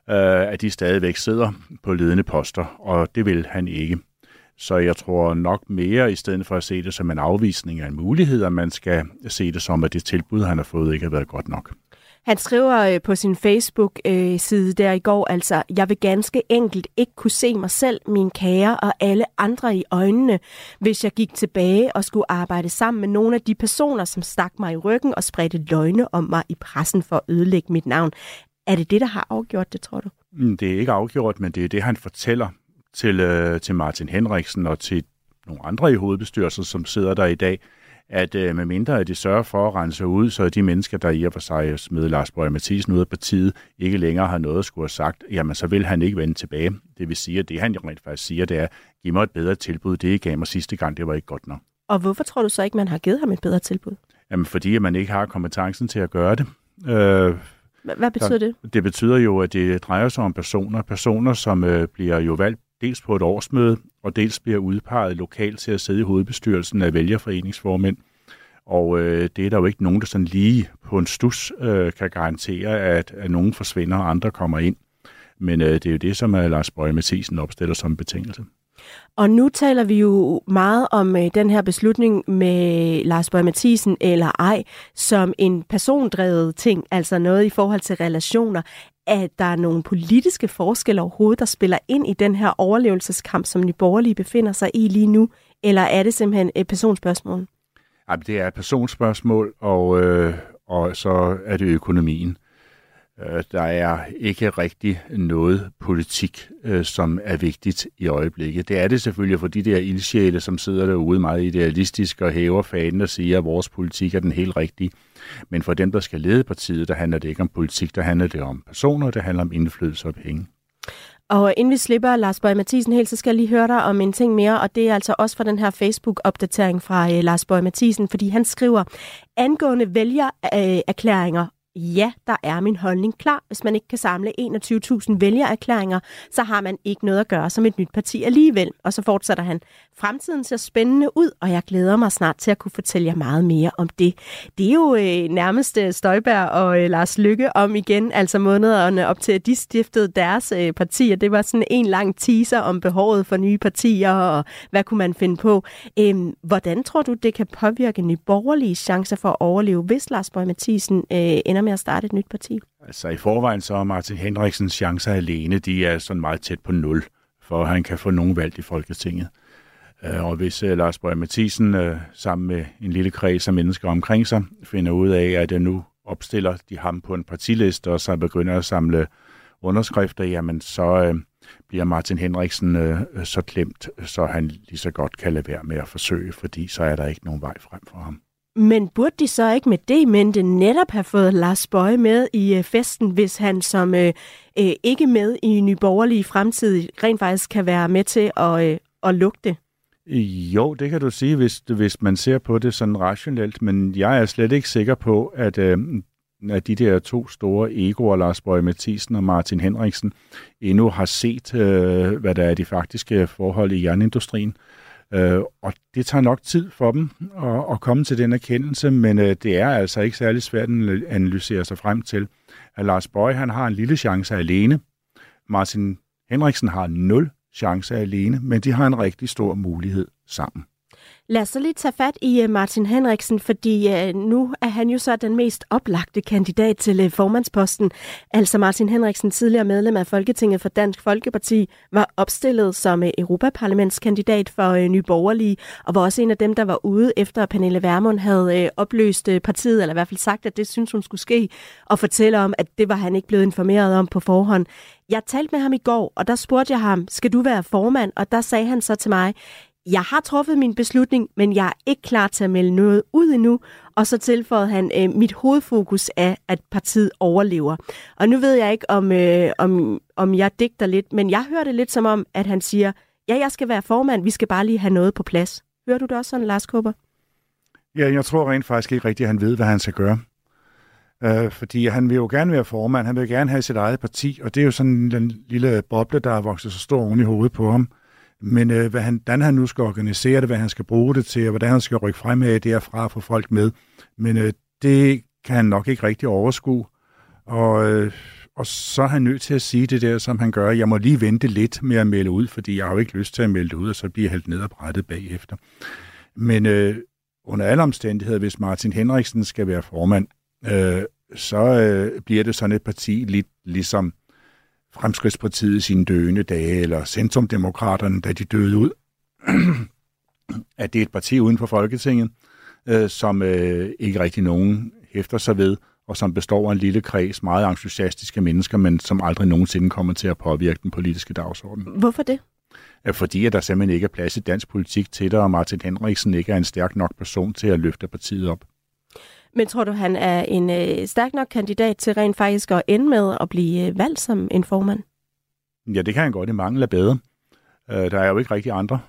øh, at de stadigvæk sidder på ledende poster, og det vil han ikke. Så jeg tror nok mere, i stedet for at se det som en afvisning af en mulighed, at man skal se det som, at det tilbud, han har fået, ikke har været godt nok. Han skriver øh, på sin Facebook-side øh, der i går, altså, jeg vil ganske enkelt ikke kunne se mig selv, min kære og alle andre i øjnene, hvis jeg gik tilbage og skulle arbejde sammen med nogle af de personer, som stak mig i ryggen og spredte løgne om mig i pressen for at ødelægge mit navn. Er det det, der har afgjort det, tror du? Mm, det er ikke afgjort, men det er det, han fortæller til, øh, til Martin Henriksen og til nogle andre i hovedbestyrelsen, som sidder der i dag, at øh, med mindre at de sørger for at rense ud, så de mennesker, der i og for sig smed Lars Bøge Mathisen ud af partiet, ikke længere har noget at skulle have sagt, jamen så vil han ikke vende tilbage. Det vil sige, at det han rent faktisk siger, det er, giv mig et bedre tilbud, det I gav mig sidste gang, det var ikke godt nok. Og hvorfor tror du så ikke, man har givet ham et bedre tilbud? Jamen fordi at man ikke har kompetencen til at gøre det. Øh, hvad betyder det? Det betyder jo, at det drejer sig om personer. Personer, som øh, bliver jo valgt dels på et årsmøde, og dels bliver udpeget lokalt til at sidde i hovedbestyrelsen af vælgerforeningsformænd. Og øh, det er der jo ikke nogen, der sådan lige på en stus øh, kan garantere, at, at nogen forsvinder, og andre kommer ind. Men øh, det er jo det, som øh, Lars Bøge Mathisen opstiller som betingelse. Og nu taler vi jo meget om øh, den her beslutning med Lars Bøge Mathisen eller ej, som en persondrevet ting, altså noget i forhold til relationer at der er nogle politiske forskelle overhovedet, der spiller ind i den her overlevelseskamp, som de borgerlige befinder sig i lige nu? Eller er det simpelthen øh, et personspørgsmål? Ja, det er et personspørgsmål, og, øh, og så er det økonomien. Øh, der er ikke rigtig noget politik, øh, som er vigtigt i øjeblikket. Det er det selvfølgelig for de der ildsjæle, som sidder derude meget idealistisk og hæver fanen og siger, at vores politik er den helt rigtige. Men for dem, der skal lede partiet, der handler det ikke om politik, der handler det om personer, det handler om indflydelse og penge. Og inden vi slipper Lars Bøge Mathisen helt, så skal jeg lige høre dig om en ting mere, og det er altså også fra den her Facebook-opdatering fra uh, Lars Bøge Mathisen, fordi han skriver, angående vælgererklæringer ja, der er min holdning klar. Hvis man ikke kan samle 21.000 vælgererklæringer, så har man ikke noget at gøre som et nyt parti alligevel. Og så fortsætter han. Fremtiden ser spændende ud, og jeg glæder mig snart til at kunne fortælle jer meget mere om det. Det er jo øh, nærmest øh, Støjberg og øh, Lars Lykke om igen, altså månederne op til, at de stiftede deres øh, partier. Det var sådan en lang teaser om behovet for nye partier, og hvad kunne man finde på. Øhm, hvordan tror du, det kan påvirke nye borgerlige chancer for at overleve, hvis Lars Borg Mathisen øh, ender med at starte et nyt parti? Altså i forvejen så er Martin Henriksens chancer alene, de er sådan meget tæt på nul, for at han kan få nogen valgt i Folketinget. Øh, og hvis øh, Lars Borg Mathisen øh, sammen med en lille kreds af mennesker omkring sig finder ud af, at nu opstiller de ham på en partiliste, og så begynder at samle underskrifter, jamen så øh, bliver Martin Henriksen så klemt, så han lige så godt kan lade være med at forsøge, fordi så er der ikke nogen vej frem for ham. Men burde de så ikke med det i mente netop have fået Lars Bøje med i øh, festen, hvis han som øh, øh, ikke med i nyborgerlige fremtid rent faktisk kan være med til at, øh, at lugte? Jo, det kan du sige, hvis, hvis man ser på det sådan rationelt, men jeg er slet ikke sikker på, at, øh, at de der to store egoer, Lars Bøge Mathisen og Martin Henriksen, endnu har set, øh, hvad der er de faktiske forhold i jernindustrien. Øh, og det tager nok tid for dem at, at komme til den erkendelse, men øh, det er altså ikke særlig svært at analysere sig frem til, at Lars Bøge, han har en lille chance alene. Martin Henriksen har nul chance alene, men de har en rigtig stor mulighed sammen. Lad os så lige tage fat i øh, Martin Henriksen, fordi øh, nu er han jo så den mest oplagte kandidat til øh, formandsposten. Altså Martin Henriksen, tidligere medlem af Folketinget for Dansk Folkeparti, var opstillet som Europaparlamentskandidat for Nye Borgerlige, og var også en af dem, der var ude efter at Pernille Vermund havde opløst partiet, eller i hvert fald sagt, at det synes hun skulle ske, og fortælle om, at det var han ikke blevet informeret om på forhånd. Jeg talte med ham i går, og der spurgte jeg ham, skal du være formand? Og der sagde han så til mig, jeg har truffet min beslutning, men jeg er ikke klar til at melde noget ud endnu. Og så tilføjede han, øh, mit hovedfokus er, at partiet overlever. Og nu ved jeg ikke, om, øh, om, om jeg digter lidt, men jeg hører det lidt som om, at han siger, ja, jeg skal være formand, vi skal bare lige have noget på plads. Hører du det også sådan, Lars Kåber? Ja, jeg tror rent faktisk ikke rigtigt, at han ved, hvad han skal gøre. Øh, fordi han vil jo gerne være formand, han vil gerne have sit eget parti, og det er jo sådan en lille boble, der er vokset så stor oven i hovedet på ham. Men øh, hvad han, hvordan han nu skal organisere det, hvad han skal bruge det til, og hvordan han skal rykke frem af derfra og få folk med. Men øh, det kan han nok ikke rigtig overskue. Og, øh, og så er han nødt til at sige det der, som han gør. Jeg må lige vente lidt med at melde ud, fordi jeg har jo ikke lyst til at melde ud, og så bliver jeg helt ned og brættet bagefter. Men øh, under alle omstændigheder, hvis Martin Henriksen skal være formand, øh, så øh, bliver det sådan et parti lidt ligesom Fremskridspartiet i sine døende dage, eller Centrumdemokraterne, da de døde ud, at det er et parti uden for Folketinget, øh, som øh, ikke rigtig nogen hæfter sig ved, og som består af en lille kreds meget entusiastiske mennesker, men som aldrig nogensinde kommer til at påvirke den politiske dagsorden. Hvorfor det? Fordi at der simpelthen ikke er plads i dansk politik til det, og Martin Henriksen ikke er en stærk nok person til at løfte partiet op. Men tror du, han er en øh, stærk nok kandidat til rent faktisk at ende med at blive øh, valgt som en formand? Ja, det kan han godt. Det mangler bedre. Øh, der er jo ikke rigtig andre.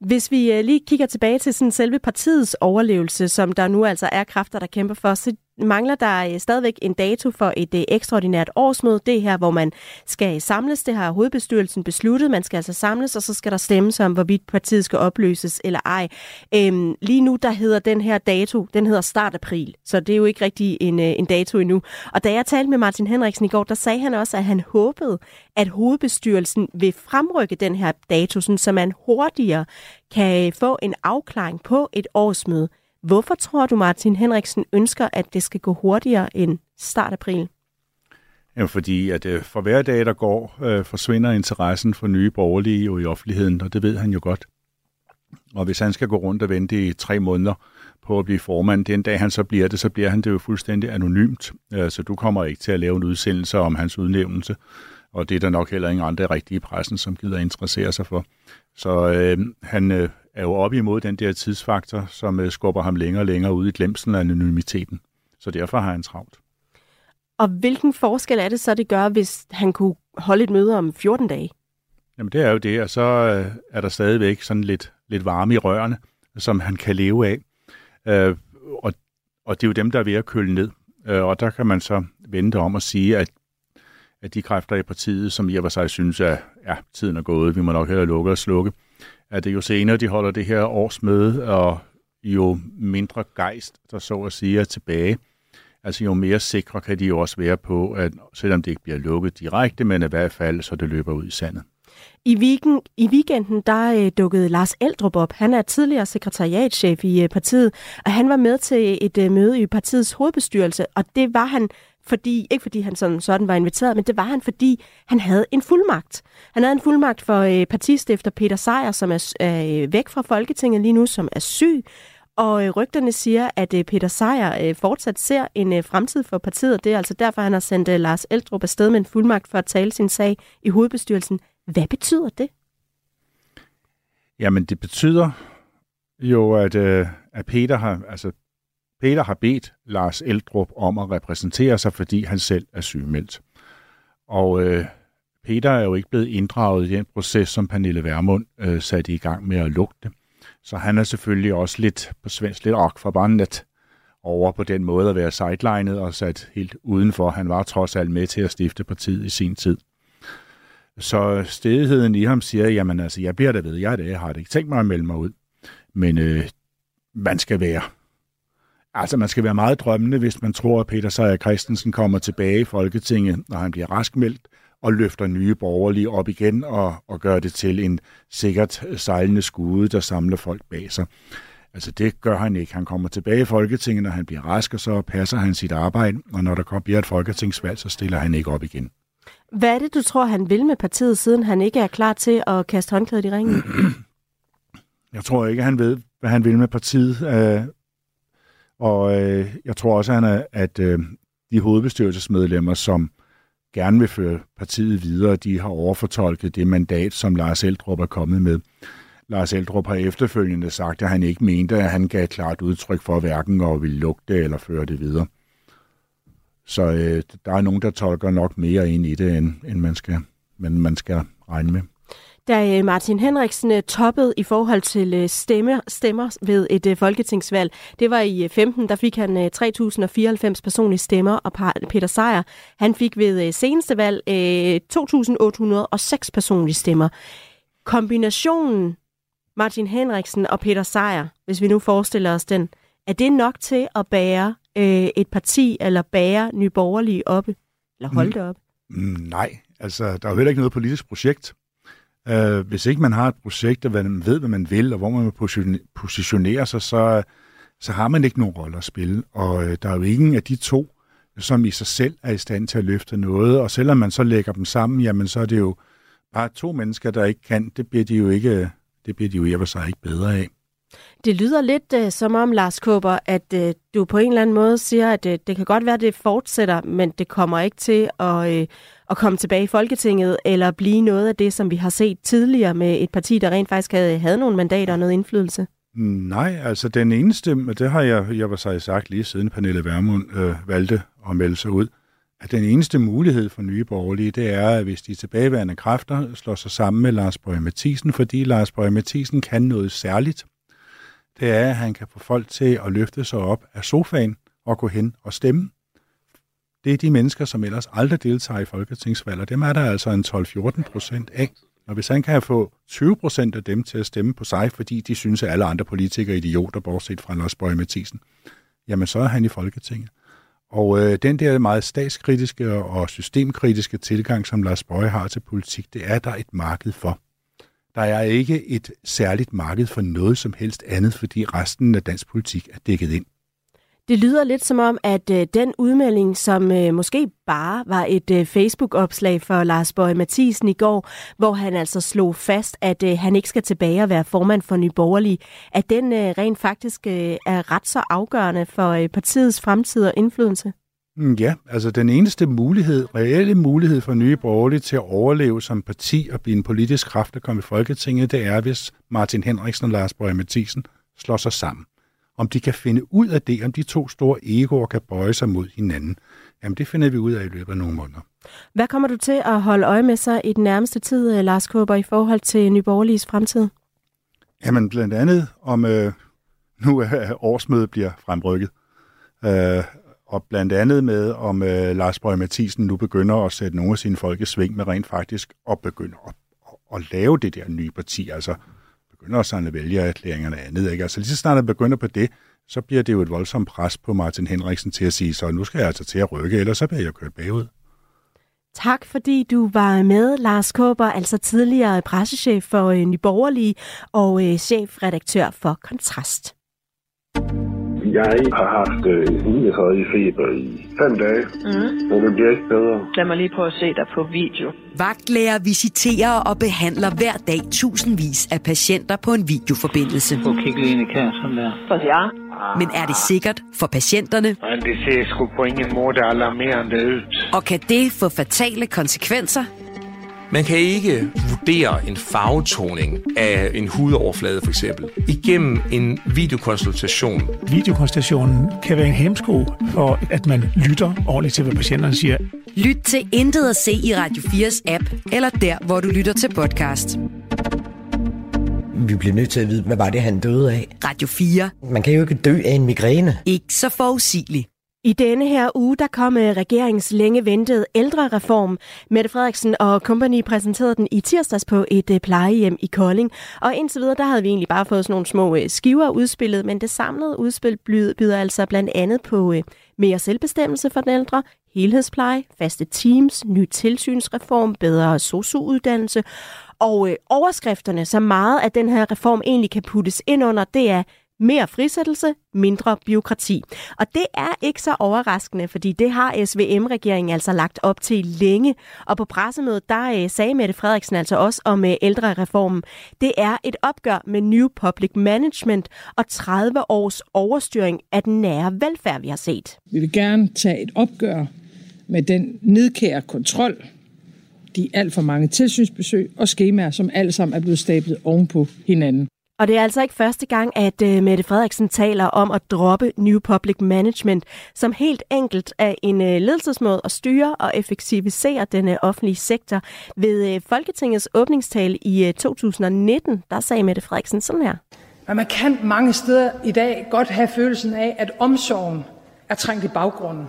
Hvis vi øh, lige kigger tilbage til sådan selve partiets overlevelse, som der nu altså er kræfter, der kæmper for, så mangler der øh, stadigvæk en dato for et øh, ekstraordinært årsmøde. Det her, hvor man skal samles. Det har hovedbestyrelsen besluttet. Man skal altså samles, og så skal der stemmes om, hvorvidt partiet skal opløses eller ej. Øhm, lige nu, der hedder den her dato, den hedder start april. Så det er jo ikke rigtig en, øh, en dato endnu. Og da jeg talte med Martin Henriksen i går, der sagde han også, at han håbede, at hovedbestyrelsen vil fremrykke den her dato, så man hurtigere kan få en afklaring på et årsmøde. Hvorfor tror du, Martin Henriksen ønsker, at det skal gå hurtigere end start april? Jamen, fordi at øh, for hver dag, der går, øh, forsvinder interessen for nye borgerlige jo i offentligheden, og det ved han jo godt. Og hvis han skal gå rundt og vente i tre måneder på at blive formand, den dag han så bliver det, så bliver han det jo fuldstændig anonymt. Øh, så du kommer ikke til at lave en udsendelse om hans udnævnelse, og det er der nok heller ingen andre rigtige i pressen, som gider interessere sig for. Så øh, han øh, er jo op imod den der tidsfaktor, som øh, skubber ham længere og længere ud i glemsen af anonymiteten. Så derfor har han travlt. Og hvilken forskel er det så, det gør, hvis han kunne holde et møde om 14 dage? Jamen det er jo det, og så øh, er der stadigvæk sådan lidt, lidt varme i rørene, som han kan leve af. Øh, og, og det er jo dem, der er ved at køle ned. Øh, og der kan man så vente om at sige, at, at de kræfter i partiet, som i og for sig synes, at ja, tiden er gået, vi må nok hellere lukke og slukke, at det jo senere, de holder det her årsmøde, og jo mindre gejst, der så at sige er tilbage, altså jo mere sikre kan de jo også være på, at selvom det ikke bliver lukket direkte, men i hvert fald, så det løber ud i sandet. I, weekend, I weekenden der øh, dukkede Lars Eldrup op. Han er tidligere sekretariatschef i øh, partiet, og han var med til et øh, møde i partiets hovedbestyrelse, og det var han fordi, ikke fordi han sådan, sådan var inviteret, men det var han, fordi han havde en fuldmagt. Han havde en fuldmagt for øh, partistifter Peter Sejer, som er øh, væk fra Folketinget lige nu, som er syg, og øh, rygterne siger, at øh, Peter Sejer øh, fortsat ser en øh, fremtid for partiet. Det er altså derfor, han har sendt øh, Lars Eldrup afsted med en fuldmagt for at tale sin sag i hovedbestyrelsen. Hvad betyder det? Jamen, det betyder jo, at, øh, at Peter har, altså, Peter har bedt Lars Eldrup om at repræsentere sig, fordi han selv er sygemeldt. Og øh, Peter er jo ikke blevet inddraget i den proces, som Pernille Vermund øh, satte i gang med at lugte. Så han er selvfølgelig også lidt på svensk lidt ok forbandet over på den måde at være sidelined og sat helt udenfor. Han var trods alt med til at stifte partiet i sin tid. Så stedigheden i ham siger, jamen altså, jeg bliver der ved, jeg er det, jeg har det ikke tænkt mig at melde mig ud. Men øh, man skal være Altså, man skal være meget drømmende, hvis man tror, at Peter Seier Christensen kommer tilbage i Folketinget, når han bliver raskmeldt, og løfter nye borgerlige op igen og, og gør det til en sikkert sejlende skude, der samler folk bag sig. Altså det gør han ikke. Han kommer tilbage i Folketinget, når han bliver rask, og så passer han sit arbejde, og når der kommer et folketingsvalg, så stiller han ikke op igen. Hvad er det, du tror, han vil med partiet, siden han ikke er klar til at kaste håndklædet i ringen? Jeg tror ikke, han ved, hvad han vil med partiet. Og øh, jeg tror også, han er, at øh, de hovedbestyrelsesmedlemmer, som gerne vil føre partiet videre, de har overfortolket det mandat, som Lars Eldrup er kommet med. Lars Eldrup har efterfølgende sagt, at han ikke mente, at han gav klart udtryk for hverken at ville lugte eller føre det videre. Så øh, der er nogen, der tolker nok mere ind i det, end, end man, skal, men man skal regne med. Da øh, Martin Henriksen øh, toppede i forhold til øh, stemmer, stemmer ved et folketingsvalg, det var i 15, der fik han 3.094 personlige stemmer, og Peter Sejer, han fik ved seneste valg 2.806 personlige stemmer. Kombinationen Martin Henriksen og Peter Sejer, hvis vi nu forestiller os den, er det nok til at bære et parti eller bære nyborgerlige oppe? Eller holde det op? Mm, nej, altså der er jo heller ikke noget politisk projekt. Øh, hvis ikke man har et projekt, og man ved, hvad man vil, og hvor man vil positionere sig, så, så har man ikke nogen rolle at spille. Og øh, der er jo ingen af de to, som i sig selv er i stand til at løfte noget. Og selvom man så lægger dem sammen, jamen så er det jo bare to mennesker, der ikke kan. Det bliver de jo ikke, det bliver de jo i og for sig ikke bedre af. Det lyder lidt uh, som om, Lars Kåber, at uh, du på en eller anden måde siger, at uh, det kan godt være, at det fortsætter, men det kommer ikke til at, uh, at komme tilbage i Folketinget, eller blive noget af det, som vi har set tidligere med et parti, der rent faktisk havde, havde nogle mandater og noget indflydelse? Nej, altså den eneste, det har jeg, jeg var så sagt lige siden Pernille Vermund øh, valgte at melde sig ud, at den eneste mulighed for nye borgerlige, det er, at hvis de tilbageværende kræfter slår sig sammen med Lars Bøge Mathisen, fordi Lars Bøge Mathisen kan noget særligt, det er, at han kan få folk til at løfte sig op af sofaen og gå hen og stemme. Det er de mennesker, som ellers aldrig deltager i folketingsvalg, og dem er der altså en 12-14 procent af. Og hvis han kan få 20 procent af dem til at stemme på sig, fordi de synes, at alle andre politikere er idioter, bortset fra Lars Bøge Mathisen, jamen så er han i Folketinget. Og øh, den der meget statskritiske og systemkritiske tilgang, som Lars Bøge har til politik, det er der et marked for. Der er ikke et særligt marked for noget som helst andet, fordi resten af dansk politik er dækket ind. Det lyder lidt som om, at øh, den udmelding, som øh, måske bare var et øh, Facebook-opslag for Lars Bøge Mathisen i går, hvor han altså slog fast, at øh, han ikke skal tilbage og være formand for Nye Borgerlige, at den øh, rent faktisk øh, er ret så afgørende for øh, partiets fremtid og indflydelse? Mm, ja, altså den eneste mulighed, reelle mulighed for nye borgerlige til at overleve som parti og blive en politisk kraft, der kommer i Folketinget, det er, hvis Martin Henriksen og Lars Bøge Mathisen slår sig sammen. Om de kan finde ud af det, om de to store egoer kan bøje sig mod hinanden, jamen det finder vi ud af i løbet af nogle måneder. Hvad kommer du til at holde øje med sig i den nærmeste tid, øh, Lars Kåber, i forhold til Nyborgerliges fremtid? Jamen blandt andet om øh, nu er årsmødet bliver fremrykket. Øh, og blandt andet med, om øh, Lars Borg Mathisen nu begynder at sætte nogle af sine folk i sving med rent faktisk at begynde at, at, at lave det der nye parti, altså begynder at samle vælgererklæringerne og andet. Ikke? Altså lige så snart han begynder på det, så bliver det jo et voldsomt pres på Martin Henriksen til at sige, så nu skal jeg altså til at rykke, ellers så bliver jeg kørt bagud. Tak fordi du var med, Lars Kåber, altså tidligere pressechef for øh, Nyborgerlige og øh, chefredaktør for Kontrast. Jeg har haft øh, 39 feber i fem dage, mm. men det bliver ikke bedre. Lad mig lige prøve at se dig på video. Vagtlæger visiterer og behandler hver dag tusindvis af patienter på en videoforbindelse. Prøv at kigge lige ind i kassen der. For ja. Men er det sikkert for patienterne? Men det ser sgu på ingen måde alarmerende ud. Og kan det få fatale konsekvenser? Man kan ikke vurdere en farvetoning af en hudoverflade for eksempel igennem en videokonsultation. Videokonsultationen kan være en hemsko for, at man lytter ordentligt til, hvad patienterne siger. Lyt til Intet at se i Radio 4's app, eller der, hvor du lytter til podcast. Vi bliver nødt til at vide, hvad var det, han døde af? Radio 4. Man kan jo ikke dø af en migræne. Ikke så forudsigeligt. I denne her uge, der kom øh, regeringens længe ventede ældrereform. Mette Frederiksen og company præsenterede den i tirsdags på et øh, plejehjem i Kolding. Og indtil videre, der havde vi egentlig bare fået sådan nogle små øh, skiver udspillet, men det samlede udspil byder altså blandt andet på mere selvbestemmelse for den ældre, helhedspleje, faste teams, ny tilsynsreform, bedre sosuuddannelse. Og overskrifterne, så meget at den her reform egentlig kan puttes ind under, det er mere frisættelse, mindre byråkrati. Og det er ikke så overraskende, fordi det har SVM-regeringen altså lagt op til længe. Og på pressemødet, der øh, sagde Mette Frederiksen altså også om øh, ældrereformen. Det er et opgør med New Public Management og 30 års overstyring af den nære velfærd, vi har set. Vi vil gerne tage et opgør med den nedkære kontrol, de alt for mange tilsynsbesøg og skemaer, som alle sammen er blevet stablet ovenpå hinanden. Og det er altså ikke første gang, at uh, Mette Frederiksen taler om at droppe New Public Management, som helt enkelt er en uh, ledelsesmåde at styre og effektivisere den uh, offentlige sektor. Ved uh, Folketingets åbningstale i uh, 2019, der sagde Mette Frederiksen sådan her. Men man kan mange steder i dag godt have følelsen af, at omsorgen er trængt i baggrunden,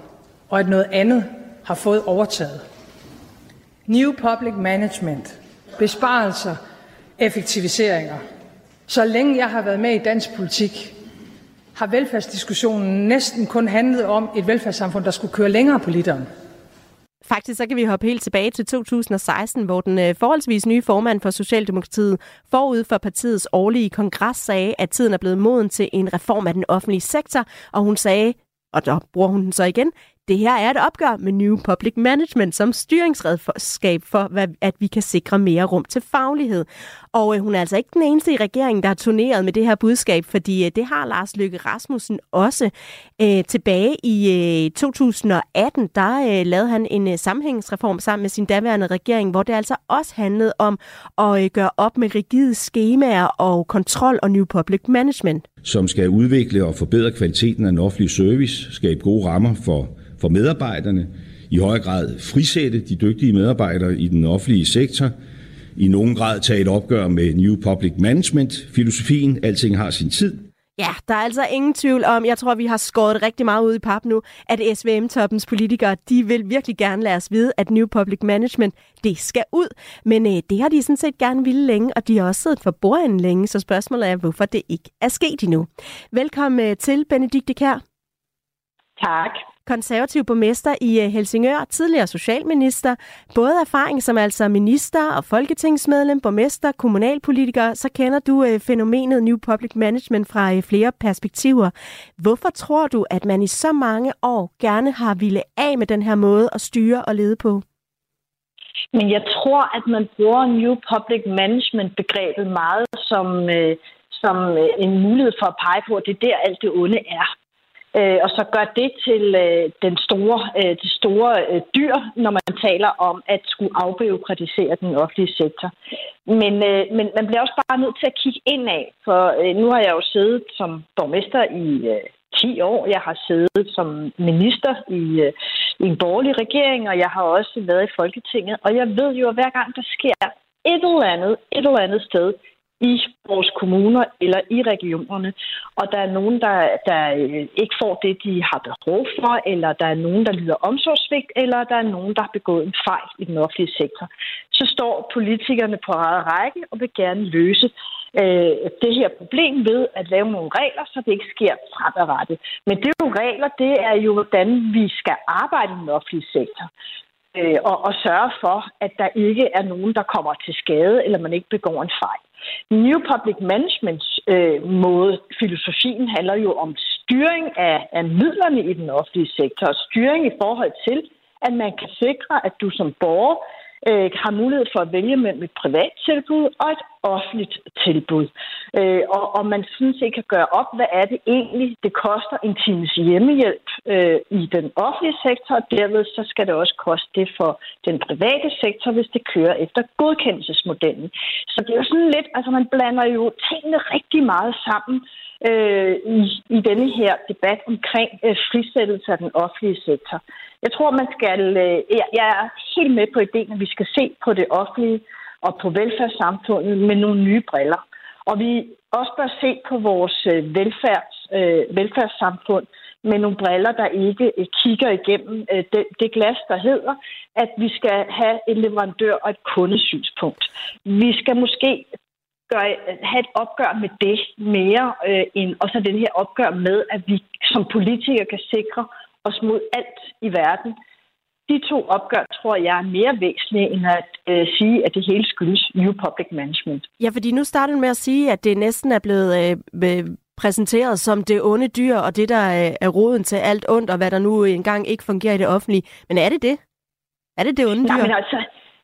og at noget andet har fået overtaget. New Public Management, besparelser, effektiviseringer – så længe jeg har været med i dansk politik, har velfærdsdiskussionen næsten kun handlet om et velfærdssamfund, der skulle køre længere på literen. Faktisk så kan vi hoppe helt tilbage til 2016, hvor den øh, forholdsvis nye formand for Socialdemokratiet forud for partiets årlige kongres sagde, at tiden er blevet moden til en reform af den offentlige sektor, og hun sagde, og der bruger hun den så igen, det her er et opgør med New Public Management som styringsredskab for, at vi kan sikre mere rum til faglighed. Og øh, hun er altså ikke den eneste i regeringen, der har turneret med det her budskab, fordi øh, det har Lars Løkke Rasmussen også. Øh, tilbage i øh, 2018, der øh, lavede han en øh, sammenhængsreform sammen med sin daværende regering, hvor det altså også handlede om at gøre op med rigide skemaer og kontrol og New Public Management. Som skal udvikle og forbedre kvaliteten af den offentlige service, skabe gode rammer for for medarbejderne, i højere grad frisætte de dygtige medarbejdere i den offentlige sektor, i nogen grad tage et opgør med New Public Management-filosofien. Alting har sin tid. Ja, der er altså ingen tvivl om, jeg tror, vi har skåret rigtig meget ud i pap nu, at SVM-toppens politikere, de vil virkelig gerne lade os vide, at New Public Management, det skal ud. Men øh, det har de sådan set gerne ville længe, og de har også siddet for bordenden længe, så spørgsmålet er, hvorfor det ikke er sket endnu. Velkommen øh, til, Benedikte Kær. Tak konservativ borgmester i øh, Helsingør, tidligere socialminister, både erfaring som altså minister og folketingsmedlem, borgmester, kommunalpolitiker, så kender du øh, fænomenet New Public Management fra øh, flere perspektiver. Hvorfor tror du, at man i så mange år gerne har ville af med den her måde at styre og lede på? Men jeg tror, at man bruger New Public Management-begrebet meget som, øh, som øh, en mulighed for at pege på, at det er der, alt det onde er øh, og så gør det til øh, den store, øh, det store øh, dyr, når man taler om at skulle afbiokratisere den offentlige sektor. Men, øh, men man bliver også bare nødt til at kigge indad, for øh, nu har jeg jo siddet som borgmester i øh, 10 år. Jeg har siddet som minister i, øh, i en borgerlig regering, og jeg har også været i Folketinget. Og jeg ved jo, at hver gang der sker et eller andet, et eller andet sted i vores kommuner eller i regionerne, og der er nogen, der, der øh, ikke får det, de har behov for, eller der er nogen, der lider omsorgsvigt, eller der er nogen, der har begået en fejl i den offentlige sektor, så står politikerne på eget række og vil gerne løse øh, det her problem ved at lave nogle regler, så det ikke sker fremadrettet. Men det er jo regler, det er jo, hvordan vi skal arbejde i den offentlige sektor øh, og, og sørge for, at der ikke er nogen, der kommer til skade, eller man ikke begår en fejl. New Public Management øh, måde, filosofien handler jo om styring af, af midlerne i den offentlige sektor, og styring i forhold til, at man kan sikre, at du som borger øh, har mulighed for at vælge mellem et privat tilbud og et offentligt tilbud. Øh, og, og man synes ikke kan gøre op, hvad er det egentlig, det koster en times hjemmehjælp øh, i den offentlige sektor, og derved så skal det også koste det for den private sektor, hvis det kører efter godkendelsesmodellen. Så det er jo sådan lidt, altså man blander jo tingene rigtig meget sammen, øh, i, i denne her debat omkring øh, frisættelse af den offentlige sektor. Jeg tror, man skal... Øh, jeg, er helt med på ideen, at vi skal se på det offentlige og på velfærdssamfundet med nogle nye briller. Og vi også bør se på vores øh, velfærds, øh, velfærdssamfund med nogle briller, der ikke kigger igennem det, glas, der hedder, at vi skal have en leverandør og et kundesynspunkt. Vi skal måske gøre, have et opgør med det mere, øh, end, og så den her opgør med, at vi som politikere kan sikre os mod alt i verden. De to opgør tror jeg er mere væsentlige, end at øh, sige, at det hele skyldes New Public Management. Ja, fordi nu starter med at sige, at det næsten er blevet øh, præsenteret som det onde dyr, og det, der øh, er roden til alt ondt, og hvad der nu engang ikke fungerer i det offentlige. Men er det det? Er det det onde dyr? Nej, men altså,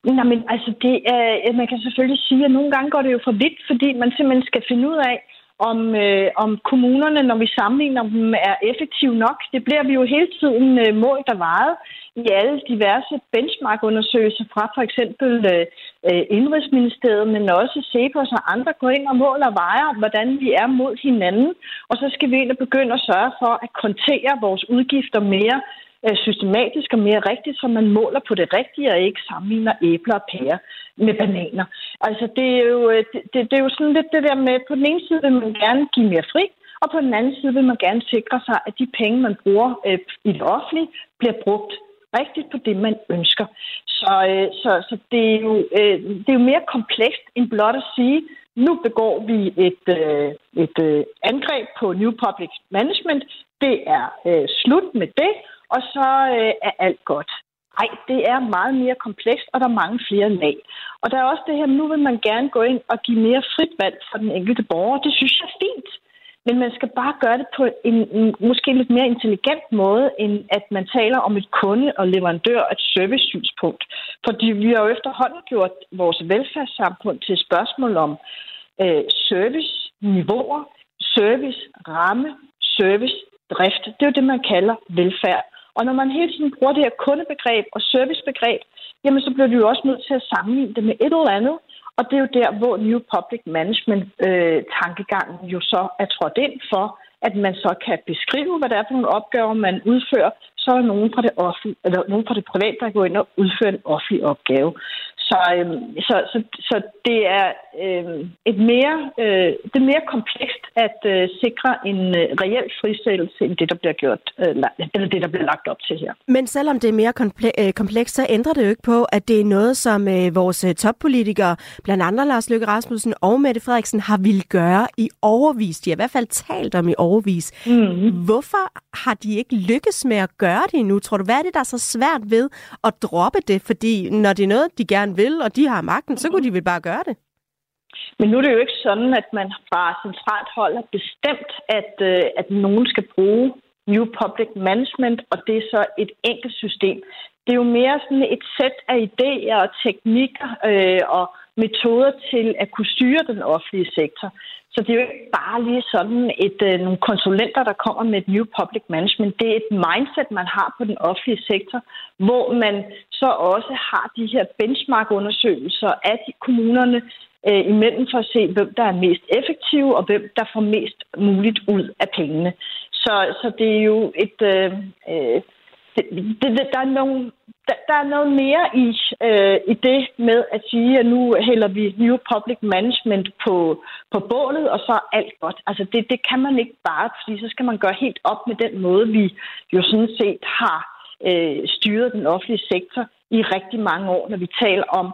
Nej, men altså, det er, man kan selvfølgelig sige, at nogle gange går det jo for vidt, fordi man simpelthen skal finde ud af, om, øh, om kommunerne, når vi sammenligner dem, er effektive nok. Det bliver vi jo hele tiden øh, målt og vejet i alle diverse benchmark-undersøgelser fra for eksempel øh, øh, Indrigsministeriet, men også CEPOS og andre går ind og måler og vejer, hvordan vi er mod hinanden. Og så skal vi ind og begynde at sørge for at kontere vores udgifter mere Øh, systematisk og mere rigtigt, så man måler på det rigtige og ikke sammenligner æbler og pærer med bananer. Altså det er, jo, øh, det, det er jo sådan lidt det der med, på den ene side vil man gerne give mere fri, og på den anden side vil man gerne sikre sig, at de penge, man bruger øh, i det offentlige, bliver brugt rigtigt på det, man ønsker. Så, øh, så, så det, er jo, øh, det er jo mere komplekst end blot at sige, nu begår vi et, øh, et øh, angreb på New Public Management. Det er øh, slut med det, og så øh, er alt godt. Nej, det er meget mere komplekst, og der er mange flere lag. Og der er også det her, nu vil man gerne gå ind og give mere frit valg for den enkelte borger. Det synes jeg er fint. Men man skal bare gøre det på en, en måske lidt mere intelligent måde, end at man taler om et kunde- og leverandør- og et servicesynspunkt. Fordi vi har jo efterhånden gjort vores velfærdssamfund til et spørgsmål om øh, service-niveauer, service-ramme, service-drift. Det er jo det, man kalder velfærd. Og når man hele tiden bruger det her kundebegreb og servicebegreb, jamen så bliver du jo også nødt til at sammenligne det med et eller andet. Og det er jo der, hvor New Public Management-tankegangen øh, jo så er trådt ind for, at man så kan beskrive, hvad det er for nogle opgaver, man udfører, så er der nogen fra det, offentlige, eller nogen fra det private, der går ind og udfører en offentlig opgave. Så, øhm, så, så, så det er øhm, et mere, øh, det er mere komplekst at øh, sikre en øh, reel frisættelse end det, der bliver gjort, øh, eller det, der bliver lagt op til her. Men selvom det er mere komple- øh, komplekst, så ændrer det jo ikke på, at det er noget, som øh, vores øh, toppolitikere, blandt andre Lars Løkke Rasmussen og Mette Frederiksen, har ville gøre i overvis. De har i hvert fald talt om i overvis. Mm. Hvorfor har de ikke lykkes med at gøre det endnu? Tror du, hvad er det, der er så svært ved at droppe det? Fordi når det er noget, de gerne vil, og de har magten, så kunne de vel bare gøre det. Men nu er det jo ikke sådan, at man fra centralt hold har bestemt, at, øh, at nogen skal bruge New Public Management, og det er så et enkelt system. Det er jo mere sådan et sæt af idéer og teknikker øh, og metoder til at kunne styre den offentlige sektor. Så det er jo ikke bare lige sådan et, øh, nogle konsulenter, der kommer med et new public management. Det er et mindset, man har på den offentlige sektor, hvor man så også har de her benchmark-undersøgelser af de kommunerne øh, imellem for at se, hvem der er mest effektiv og hvem der får mest muligt ud af pengene. Så, så det er jo et... Øh, øh, det, det, der er nogle der, der er noget mere i, øh, i det med at sige, at nu hælder vi New Public Management på, på bålet, og så er alt godt. Altså det, det kan man ikke bare, fordi så skal man gøre helt op med den måde, vi jo sådan set har øh, styret den offentlige sektor i rigtig mange år, når vi taler om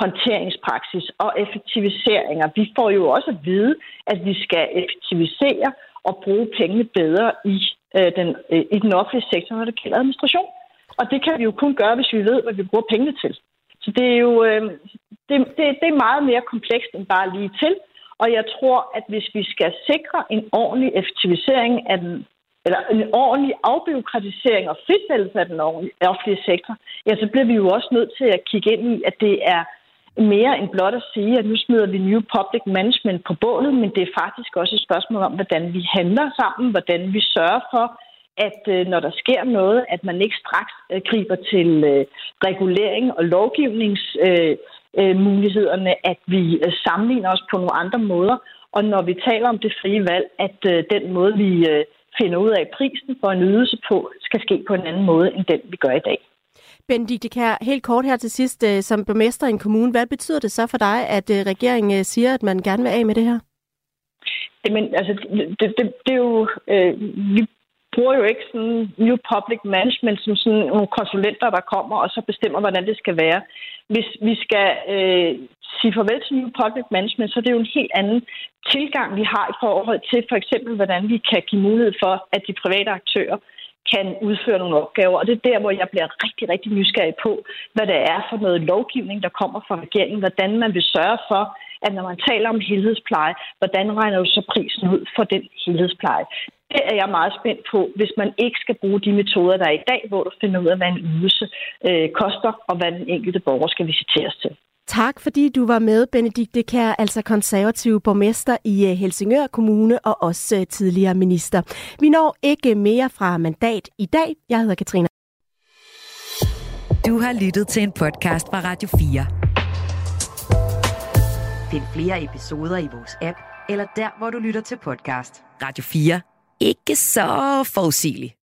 konteringspraksis og effektiviseringer. Vi får jo også at vide, at vi skal effektivisere og bruge pengene bedre i, øh, den, øh, i den offentlige sektor, når det gælder administration. Og det kan vi jo kun gøre, hvis vi ved, hvad vi bruger pengene til. Så det er jo øh, det, det, det er meget mere komplekst end bare lige til. Og jeg tror, at hvis vi skal sikre en ordentlig effektivisering af den, eller en ordentlig afbiokratisering og frisættelse af den offentlige sektor, ja, så bliver vi jo også nødt til at kigge ind i, at det er mere end blot at sige, at nu smider vi New Public Management på bålet, men det er faktisk også et spørgsmål om, hvordan vi handler sammen, hvordan vi sørger for, at øh, når der sker noget, at man ikke straks øh, griber til øh, regulering og lovgivningsmulighederne, at vi sammenligner os på nogle andre måder. Og når vi taler om det frie valg, at den måde, vi finder ud af prisen for en ydelse på, skal ske på en anden måde, end den vi gør i dag. Benedikte Kær, helt kort her til sidst, øh, som borgmester i en kommune, hvad betyder det så for dig, at øh, regeringen øh, siger, at man gerne vil af med det her? Jamen, altså, det, det, det er jo... Øh, vi bruger jo ikke sådan New Public Management som sådan nogle konsulenter, der kommer og så bestemmer, hvordan det skal være. Hvis vi skal øh, sige farvel til New Public Management, så er det jo en helt anden tilgang, vi har i forhold til for eksempel, hvordan vi kan give mulighed for, at de private aktører kan udføre nogle opgaver. Og det er der, hvor jeg bliver rigtig, rigtig nysgerrig på, hvad det er for noget lovgivning, der kommer fra regeringen, hvordan man vil sørge for, at når man taler om helhedspleje, hvordan regner du så prisen ud for den helhedspleje? Det er jeg meget spændt på, hvis man ikke skal bruge de metoder, der er i dag, hvor du finder ud af, hvad en ydelse øh, koster, og hvad den enkelte borger skal visiteres til. Tak fordi du var med, Benedikte Kær, altså konservativ borgmester i øh, Helsingør Kommune og også øh, tidligere minister. Vi når ikke mere fra mandat i dag. Jeg hedder Katrine. Du har lyttet til en podcast fra Radio 4. Find flere episoder i vores app, eller der, hvor du lytter til podcast. Radio 4 ikke så forudsigeligt.